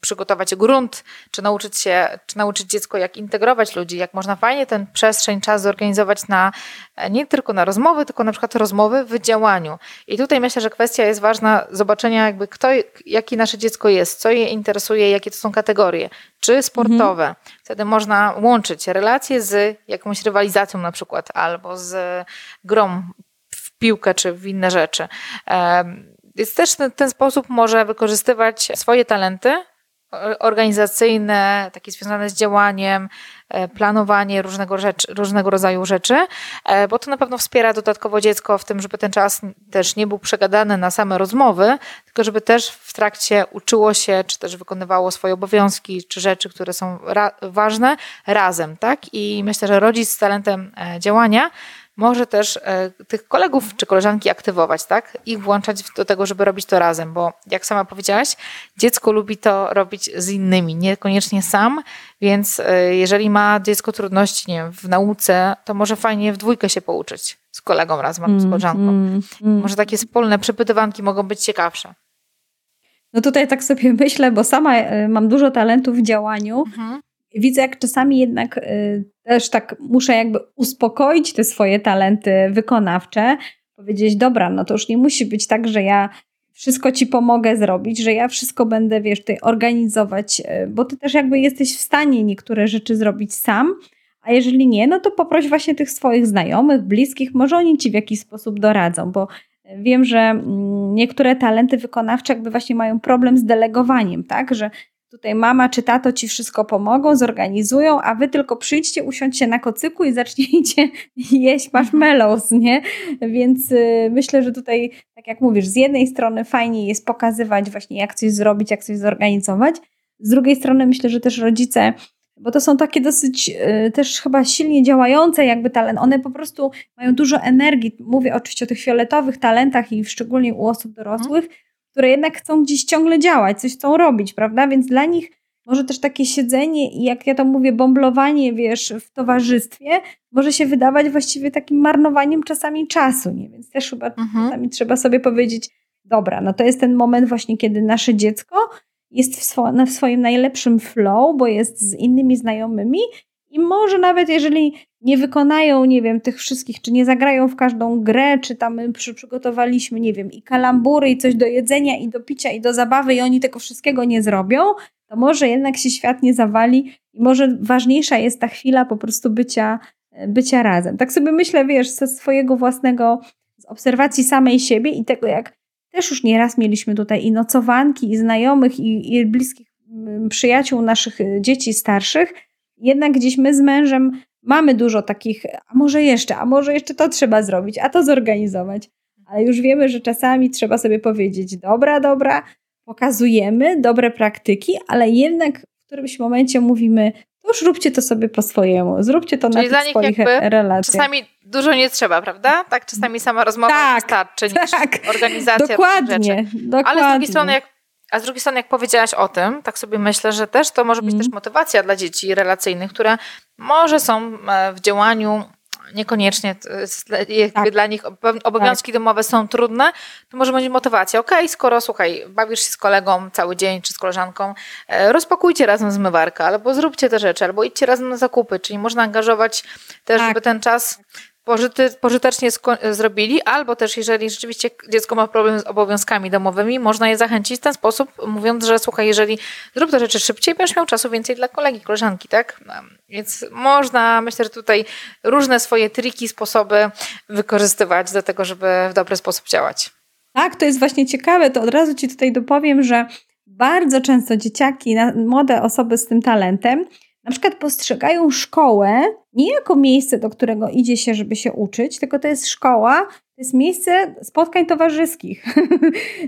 A: przygotować grunt, czy nauczyć się, czy nauczyć dziecko, jak integrować ludzi, jak można fajnie ten przestrzeń, czas zorganizować na e, nie tylko na rozmowy, tylko na przykład rozmowy w działaniu. I tutaj myślę, że kwestia jest ważna zobaczenia jakby kto, jaki nasze dziecko dziecko jest, co je interesuje, jakie to są kategorie, czy sportowe. Mhm. Wtedy można łączyć relacje z jakąś rywalizacją na przykład, albo z grą w piłkę, czy w inne rzeczy. Więc też w ten sposób może wykorzystywać swoje talenty organizacyjne, takie związane z działaniem, e, planowanie różnego, rzecz, różnego rodzaju rzeczy, e, bo to na pewno wspiera dodatkowo dziecko w tym, żeby ten czas też nie był przegadany na same rozmowy, tylko żeby też w trakcie uczyło się, czy też wykonywało swoje obowiązki, czy rzeczy, które są ra ważne razem, tak? I myślę, że rodzic z talentem e, działania może też e, tych kolegów czy koleżanki aktywować, tak? Ich włączać do tego, żeby robić to razem, bo jak sama powiedziałaś, dziecko lubi to robić z innymi, niekoniecznie sam, więc e, jeżeli ma dziecko trudności, nie wiem, w nauce, to może fajnie w dwójkę się pouczyć z kolegą razem albo z mm, koleżanką. Mm, mm. Może takie wspólne przepytywanki mogą być ciekawsze.
B: No tutaj tak sobie myślę, bo sama e, mam dużo talentów w działaniu. Mhm widzę, jak czasami jednak y, też tak muszę jakby uspokoić te swoje talenty wykonawcze, powiedzieć, dobra, no to już nie musi być tak, że ja wszystko ci pomogę zrobić, że ja wszystko będę, wiesz, tutaj organizować, y, bo ty też jakby jesteś w stanie niektóre rzeczy zrobić sam, a jeżeli nie, no to poproś właśnie tych swoich znajomych, bliskich, może oni ci w jakiś sposób doradzą, bo wiem, że mm, niektóre talenty wykonawcze jakby właśnie mają problem z delegowaniem, tak, że Tutaj mama czy tato ci wszystko pomogą, zorganizują, a wy tylko przyjdźcie, usiądźcie na kocyku i zacznijcie jeść marshmallows, nie? Więc y, myślę, że tutaj, tak jak mówisz, z jednej strony fajnie jest pokazywać właśnie jak coś zrobić, jak coś zorganizować, z drugiej strony myślę, że też rodzice bo to są takie dosyć y, też chyba silnie działające jakby talent. One po prostu mają dużo energii. Mówię oczywiście o tych fioletowych talentach i szczególnie u osób dorosłych, które jednak chcą gdzieś ciągle działać, coś chcą robić, prawda? Więc dla nich może też takie siedzenie i jak ja to mówię, bomblowanie, wiesz, w towarzystwie może się wydawać właściwie takim marnowaniem czasami czasu, nie? Więc też chyba mhm. czasami trzeba sobie powiedzieć, dobra, no to jest ten moment właśnie, kiedy nasze dziecko jest w, swo w swoim najlepszym flow, bo jest z innymi znajomymi i może nawet jeżeli nie wykonają, nie wiem, tych wszystkich, czy nie zagrają w każdą grę, czy tam my przy, przygotowaliśmy, nie wiem, i kalambury, i coś do jedzenia, i do picia, i do zabawy, i oni tego wszystkiego nie zrobią, to może jednak się świat nie zawali i może ważniejsza jest ta chwila po prostu bycia, bycia razem. Tak sobie myślę, wiesz, ze swojego własnego, z obserwacji samej siebie i tego, jak też już nieraz mieliśmy tutaj i nocowanki, i znajomych, i, i bliskich przyjaciół naszych y, dzieci starszych, jednak gdzieś my z mężem mamy dużo takich, a może jeszcze, a może jeszcze to trzeba zrobić, a to zorganizować. Ale już wiemy, że czasami trzeba sobie powiedzieć, dobra, dobra, pokazujemy dobre praktyki, ale jednak w którymś momencie mówimy, to już róbcie to sobie po swojemu, zróbcie to Czyli na tych swoich relacjach.
A: Czasami dużo nie trzeba, prawda? Tak, czasami sama rozmowa tak, wystarczy niż tak, organizacja.
B: Dokładnie, dokładnie.
A: Ale z drugiej strony, jak a z drugiej strony, jak powiedziałaś o tym, tak sobie myślę, że też to może być mm. też motywacja dla dzieci relacyjnych, które może są e, w działaniu niekoniecznie tak. dla nich obowiązki tak. domowe są trudne, to może będzie motywacja. Okej, okay, skoro słuchaj, bawisz się z kolegą cały dzień czy z koleżanką, e, rozpakujcie razem zmywarkę, albo zróbcie te rzeczy, albo idźcie razem na zakupy, czyli można angażować też, tak. żeby ten czas pożyty, pożytecznie zrobili, albo też jeżeli rzeczywiście dziecko ma problem z obowiązkami domowymi, można je zachęcić w ten sposób, mówiąc, że słuchaj, jeżeli zrób te rzeczy szybciej, będziesz miał czasu więcej dla kolegi, koleżanki, tak? Więc można, myślę, że tutaj różne swoje triki, sposoby wykorzystywać do tego, żeby w dobry sposób działać.
B: Tak, to jest właśnie ciekawe, to od razu Ci tutaj dopowiem, że bardzo często dzieciaki, młode osoby z tym talentem na przykład postrzegają szkołę nie jako miejsce, do którego idzie się, żeby się uczyć, tylko to jest szkoła, to jest miejsce spotkań towarzyskich.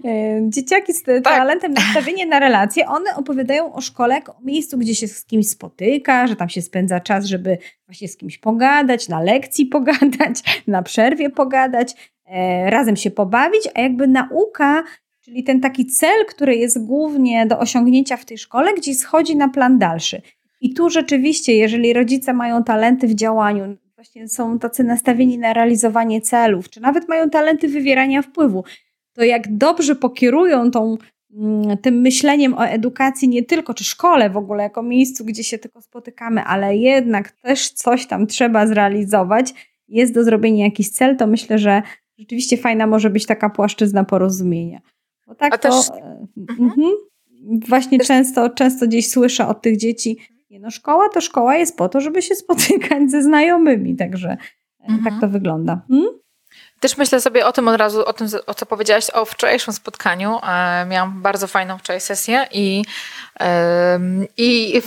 B: E, dzieciaki z tak. talentem nastawienie na relacje, one opowiadają o szkole jako o miejscu, gdzie się z kimś spotyka, że tam się spędza czas, żeby właśnie z kimś pogadać, na lekcji pogadać, na przerwie pogadać, e, razem się pobawić, a jakby nauka Czyli ten taki cel, który jest głównie do osiągnięcia w tej szkole, gdzieś schodzi na plan dalszy. I tu rzeczywiście, jeżeli rodzice mają talenty w działaniu, właśnie są tacy nastawieni na realizowanie celów, czy nawet mają talenty wywierania wpływu, to jak dobrze pokierują tą, mm, tym myśleniem o edukacji nie tylko, czy szkole w ogóle, jako miejscu, gdzie się tylko spotykamy, ale jednak też coś tam trzeba zrealizować, jest do zrobienia jakiś cel, to myślę, że rzeczywiście fajna może być taka płaszczyzna porozumienia. Bo tak A to też... Mhm. mhm. właśnie też... często, często gdzieś słyszę od tych dzieci, nie no, szkoła to szkoła jest po to, żeby się spotykać ze znajomymi, także e, tak mhm. tak to wygląda. Hmm?
A: Też myślę sobie o tym od razu, o tym, o co powiedziałaś o wczorajszym spotkaniu. E, miałam bardzo fajną wczoraj sesję i, i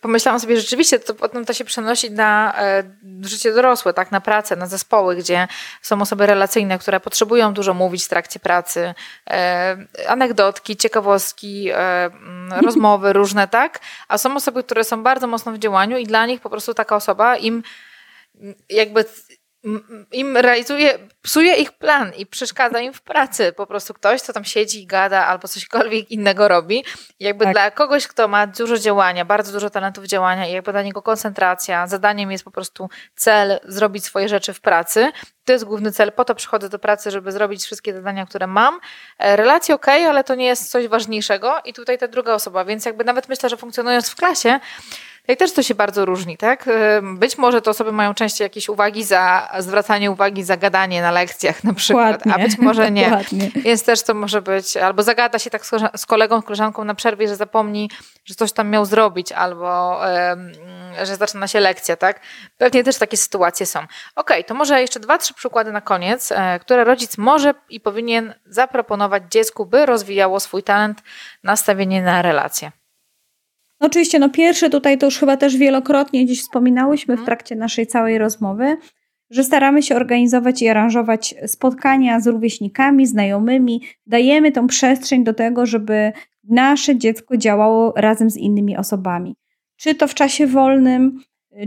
A: pomyślałam sobie, że rzeczywiście to potem to się przenosi na e, życie dorosłe, tak, na pracę, na zespoły, gdzie są osoby relacyjne, które potrzebują dużo mówić w trakcie pracy, e, anegdotki, ciekawostki, e, rozmowy różne, tak, a są osoby, które są bardzo mocno w działaniu i dla nich po prostu taka osoba im jakby im realizuje, psuje ich plan i przeszkadza im w pracy. Po prostu ktoś, kto tam siedzi i gada albo cośkolwiek innego robi. Jakby tak. dla kogoś, kto ma dużo działania, bardzo dużo talentów działania i jakby dla niego koncentracja, zadaniem jest po prostu cel zrobić swoje rzeczy w pracy. To jest główny cel, po to przychodzę do pracy, żeby zrobić wszystkie zadania, które mam. E, relacje ok, ale to nie jest coś ważniejszego i tutaj ta druga osoba, więc jakby nawet myślę, że funkcjonując w klasie, i też to się bardzo różni, tak? Być może te osoby mają częściej jakieś uwagi za zwracanie uwagi za gadanie na lekcjach na przykład, dokładnie, a być może nie. Dokładnie. Więc też to może być, albo zagada się tak z kolegą, koleżanką na przerwie, że zapomni, że coś tam miał zrobić, albo że zaczyna się lekcja, tak? Pewnie też takie sytuacje są. Ok, to może jeszcze dwa, trzy przykłady na koniec, e, które rodzic może i powinien zaproponować dziecku, by rozwijało swój talent, nastawienie na relacje.
B: No oczywiście, no pierwsze tutaj to już chyba też wielokrotnie dziś wspominałyśmy w mhm. trakcie naszej całej rozmowy, że staramy się organizować i aranżować spotkania z rówieśnikami, znajomymi, dajemy tą przestrzeń do tego, żeby nasze dziecko działało razem z innymi osobami. Czy to w czasie wolnym,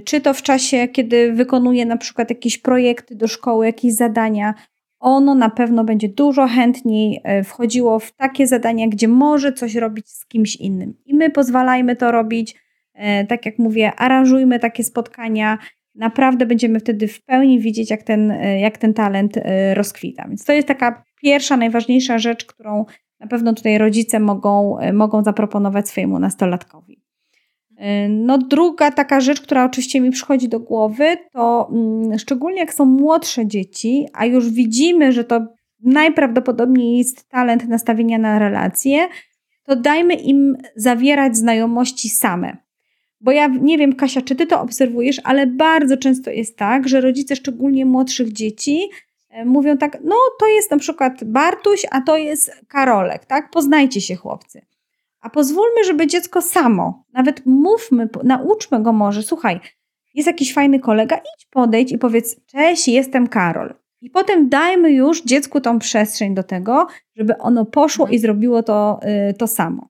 B: czy to w czasie, kiedy wykonuje na przykład jakieś projekty do szkoły, jakieś zadania, ono na pewno będzie dużo chętniej e, wchodziło w takie zadania, gdzie może coś robić z kimś innym. I my pozwalajmy to robić. E, tak jak mówię, aranżujmy takie spotkania. Naprawdę będziemy wtedy w pełni widzieć, jak ten, e, jak ten talent rozkwita. Więc to jest taka pierwsza, najważniejsza rzecz, którą na pewno tutaj rodzice mogą, mogą zaproponować swojemu nastolatkowi. No, druga taka rzecz, która oczywiście mi przychodzi do głowy, to mm, szczególnie jak są młodsze dzieci, a już widzimy, że to najprawdopodobniej jest talent nastawienia na relacje, to dajmy im zawierać znajomości same. Bo ja nie wiem, Kasia, czy ty to obserwujesz, ale bardzo często jest tak, że rodzice szczególnie młodszych dzieci e, mówią tak, no to jest na przykład Bartuś, a to jest Karolek, tak? Poznajcie się chłopcy. A pozwólmy, żeby dziecko samo, nawet mówmy, nauczmy go może, słuchaj, jest jakiś fajny kolega, idź podejdź i powiedz, cześć, jestem Karol. I potem dajmy już dziecku tą przestrzeń do tego, żeby ono poszło mhm. i zrobiło to, y, to samo.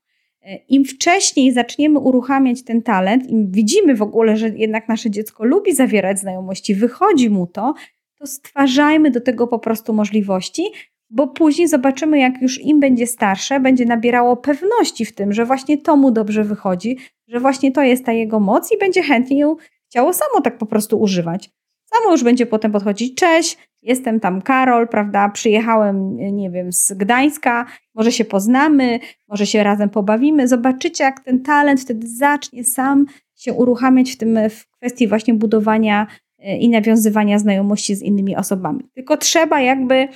B: Im wcześniej zaczniemy uruchamiać ten talent, im widzimy w ogóle, że jednak nasze dziecko lubi zawierać znajomości, wychodzi mu to, to stwarzajmy do tego po prostu możliwości, bo później zobaczymy, jak już im będzie starsze, będzie nabierało pewności w tym, że właśnie to mu dobrze wychodzi, że właśnie to jest ta jego moc i będzie chętnie ją chciało samo tak po prostu używać. Samo już będzie potem podchodzić, cześć, jestem tam Karol, prawda, przyjechałem, nie wiem, z Gdańska, może się poznamy, może się razem pobawimy. Zobaczycie, jak ten talent wtedy zacznie sam się uruchamiać w tym, w kwestii właśnie budowania e, i nawiązywania znajomości z innymi osobami. Tylko trzeba jakby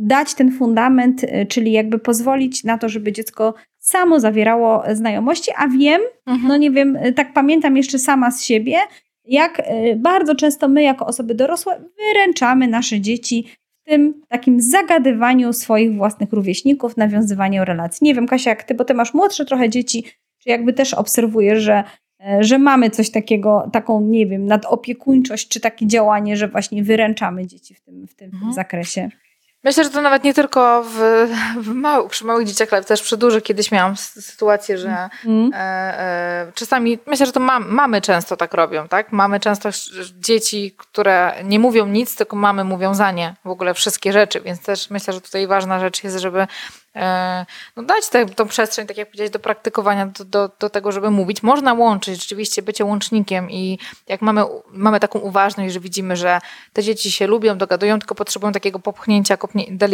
B: dać ten fundament, e, czyli jakby pozwolić na to, żeby dziecko samo zawierało znajomości, a wiem, mhm. no nie wiem, e, tak pamiętam jeszcze sama z siebie, jak bardzo często my, jako osoby dorosłe, wyręczamy nasze dzieci w tym takim zagadywaniu swoich własnych rówieśników, nawiązywaniu relacji. Nie wiem, Kasia, jak ty, bo ty masz młodsze trochę dzieci, czy jakby też obserwujesz, że że mamy coś takiego, taką, nie wiem, nadopiekuńczość, czy takie działanie, że właśnie wyręczamy dzieci w tym, w tym, mhm. zakresie.
A: Myślę, że to nawet nie tylko w, w przy małych dzieciach, ale też przy dużych. Kiedyś miałam sytuację, że mm. e, e, czasami, myślę, że to mam, mamy często tak robią, tak? Mamy często dzieci, które nie mówią nic, tylko mamy mówią za nie w ogóle wszystkie rzeczy, więc też myślę, że tutaj ważna rzecz jest, żeby no dać tę, tą przestrzeń, tak jak powiedziałeś, do praktykowania, do, do, do, tego, żeby mówić. Można łączyć rzeczywiście bycie łącznikiem i jak mamy, mamy taką uważność, że widzimy, że te dzieci się lubią, dogadują, tylko potrzebują takiego popchnięcia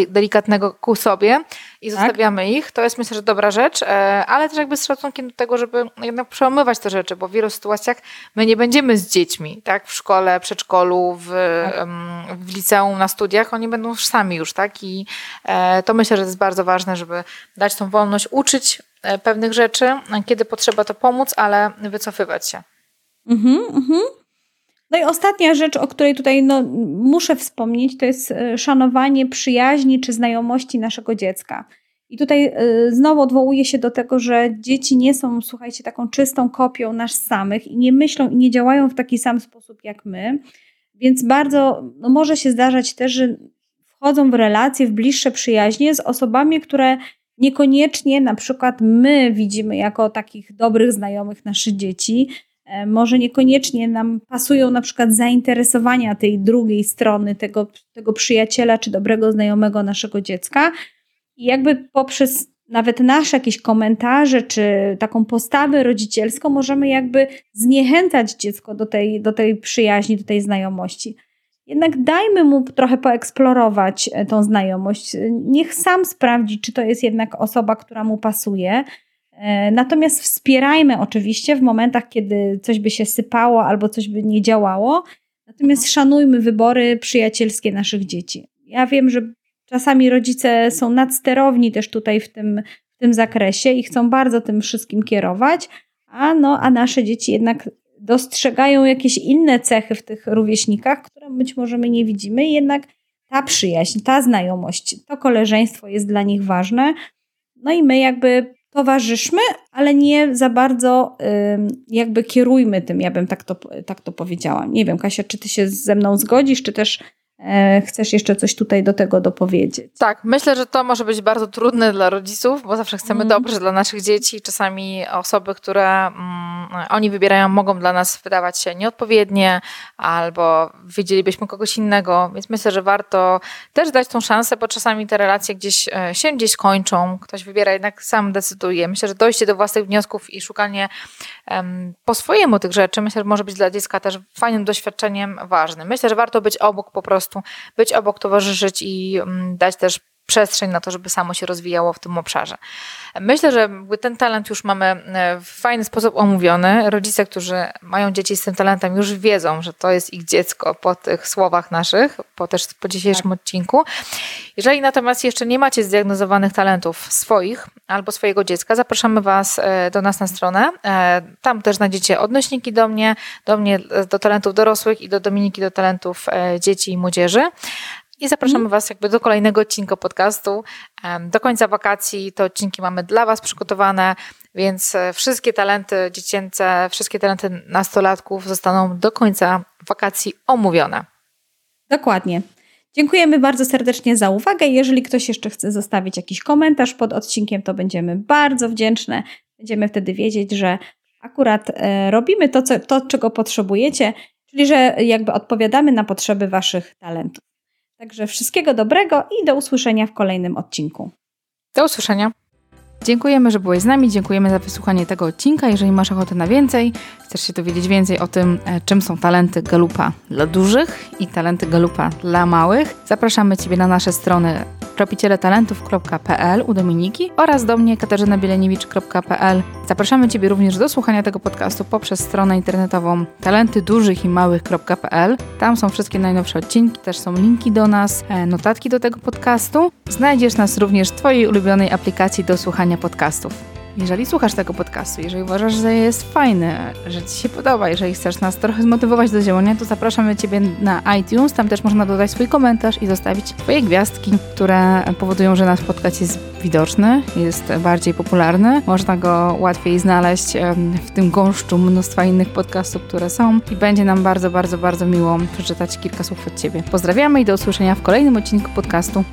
A: delikatnego ku sobie i tak. zostawiamy tak? ich, to jest myślę, że dobra rzecz, e, ale też jakby z szacunkiem do tego, żeby jednak przełamywać te rzeczy, bo w wielu sytuacjach my nie będziemy z dziećmi, tak, w szkole, przedszkolu, w, tak. w liceum, na studiach, oni będą już sami już, tak, i e, to myślę, że jest bardzo ważne, żeby dać tą wolność, uczyć e, pewnych rzeczy, kiedy potrzeba to pomóc, ale wycofywać się. Mhm, mhm.
B: No i ostatnia rzecz, o której tutaj no, muszę wspomnieć, to jest e, szanowanie przyjaźni czy znajomości naszego dziecka. I tutaj e, znowu odwołuję się do tego, że dzieci nie są, słuchajcie, taką czystą kopią nas samych i nie myślą i nie działają w taki sam sposób jak my. Więc bardzo no, może się zdarzać też, że wchodzą w relacje, w bliższe przyjaźnie z osobami, które niekoniecznie na przykład my widzimy jako takich dobrych znajomych naszych dzieci, może niekoniecznie nam pasują na przykład zainteresowania tej drugiej strony, tego, tego przyjaciela czy dobrego znajomego naszego dziecka. I jakby poprzez nawet nasze jakieś komentarze czy taką postawę rodzicielską możemy jakby zniechęcać dziecko do tej, do tej przyjaźni, do tej znajomości. Jednak dajmy mu trochę poeksplorować e, tą znajomość. Niech sam sprawdzi, czy to jest jednak osoba, która mu pasuje E, natomiast wspierajmy oczywiście w momentach, kiedy coś by się sypało albo coś by nie działało. Natomiast mhm. szanujmy wybory przyjacielskie naszych dzieci. Ja wiem, że czasami rodzice są nadsterowni też tutaj w tym, w tym zakresie i chcą bardzo tym wszystkim kierować, a, no, a nasze dzieci jednak dostrzegają jakieś inne cechy w tych rówieśnikach, które być może my nie widzimy, jednak ta przyjaźń, ta znajomość, to koleżeństwo jest dla nich ważne. No i my jakby towarzyszmy, ale nie za bardzo jakby kierujmy tym, ja bym tak to, tak to powiedziała. Nie wiem, Kasia, czy ty się ze mną zgodzisz, czy też chcesz jeszcze coś tutaj do tego dopowiedzieć?
A: Tak, myślę, że to może być bardzo trudne dla rodziców, bo zawsze chcemy mm. dobrze dla naszych dzieci. Czasami osoby, które mm, oni wybierają, mogą dla nas wydawać się nieodpowiednie, albo widzielibyśmy kogoś innego, więc myślę, że warto też dać tą szansę, bo czasami te relacje gdzieś e, się gdzieś kończą, ktoś wybiera, jednak sam decyduje. Myślę, że dojście do własnych wniosków i szukanie um, po swojemu tych rzeczy, myślę, że może być dla dziecka też fajnym doświadczeniem ważnym. Myślę, że warto być obok po prostu prostu być obok, towarzyszyć i mm, dać też przestrzeń na to, żeby samo się rozwijało w tym obszarze. Myślę, że ten talent już mamy e, w fajny sposób omówiony. Rodzice, którzy mają dzieci z tym talentem, już wiedzą, że to jest ich dziecko po tych słowach naszych, po też po dzisiejszym tak. odcinku. Jeżeli natomiast jeszcze nie macie zdiagnozowanych talentów swoich albo swojego dziecka, zapraszamy Was e, do nas na stronę. E, tam też znajdziecie odnośniki do mnie, do mnie do talentów dorosłych i do Dominiki do talentów dzieci i młodzieży. I zapraszamy mm. Was jakby do kolejnego odcinka podcastu. Do końca wakacji te odcinki mamy dla Was przygotowane, więc e, wszystkie talenty dziecięce, wszystkie talenty nastolatków zostaną do końca wakacji omówione.
B: Dokładnie. Dziękujemy bardzo serdecznie za uwagę. Jeżeli ktoś jeszcze chce zostawić jakiś komentarz pod odcinkiem, to będziemy bardzo wdzięczne. Będziemy wtedy wiedzieć, że akurat e, robimy to, co, to, czego potrzebujecie, czyli że jakby odpowiadamy na potrzeby Waszych talentów. Także wszystkiego dobrego i do usłyszenia w kolejnym odcinku.
A: Do usłyszenia. Dziękujemy, że byłeś z nami, dziękujemy za wysłuchanie tego odcinka. Jeżeli masz ochotę na więcej, chcesz się dowiedzieć więcej o tym, e, czym są talenty Galupa dla dużych i talenty Galupa dla małych, zapraszamy Ciebie na nasze strony tropicieletalentów.pl u Dominiki oraz do mnie katarzynabielenewicz.pl. Zapraszamy Ciebie również do słuchania tego podcastu poprzez stronę internetową talentydużychimałych.pl. Tam są wszystkie najnowsze odcinki, też są linki do nas, e, notatki do tego podcastu. Znajdziesz nas również w Twojej ulubionej aplikacji do słuchania podcastów. Jeżeli słuchasz tego podcastu, jeżeli uważasz, że jest fajny, że Ci się podoba, jeżeli chcesz nas trochę zmotywować do działania, to zapraszamy Ciebie na iTunes. Tam też można dodać swój komentarz i zostawić swoje gwiazdki, które powodują, że nasz podcast jest widoczny, jest bardziej popularny. Można go łatwiej znaleźć w tym gąszczu mnóstwa innych podcastów, które są i będzie nam bardzo, bardzo, bardzo miło przeczytać kilka słów od Ciebie. Pozdrawiamy i do usłyszenia w kolejnym odcinku podcastu.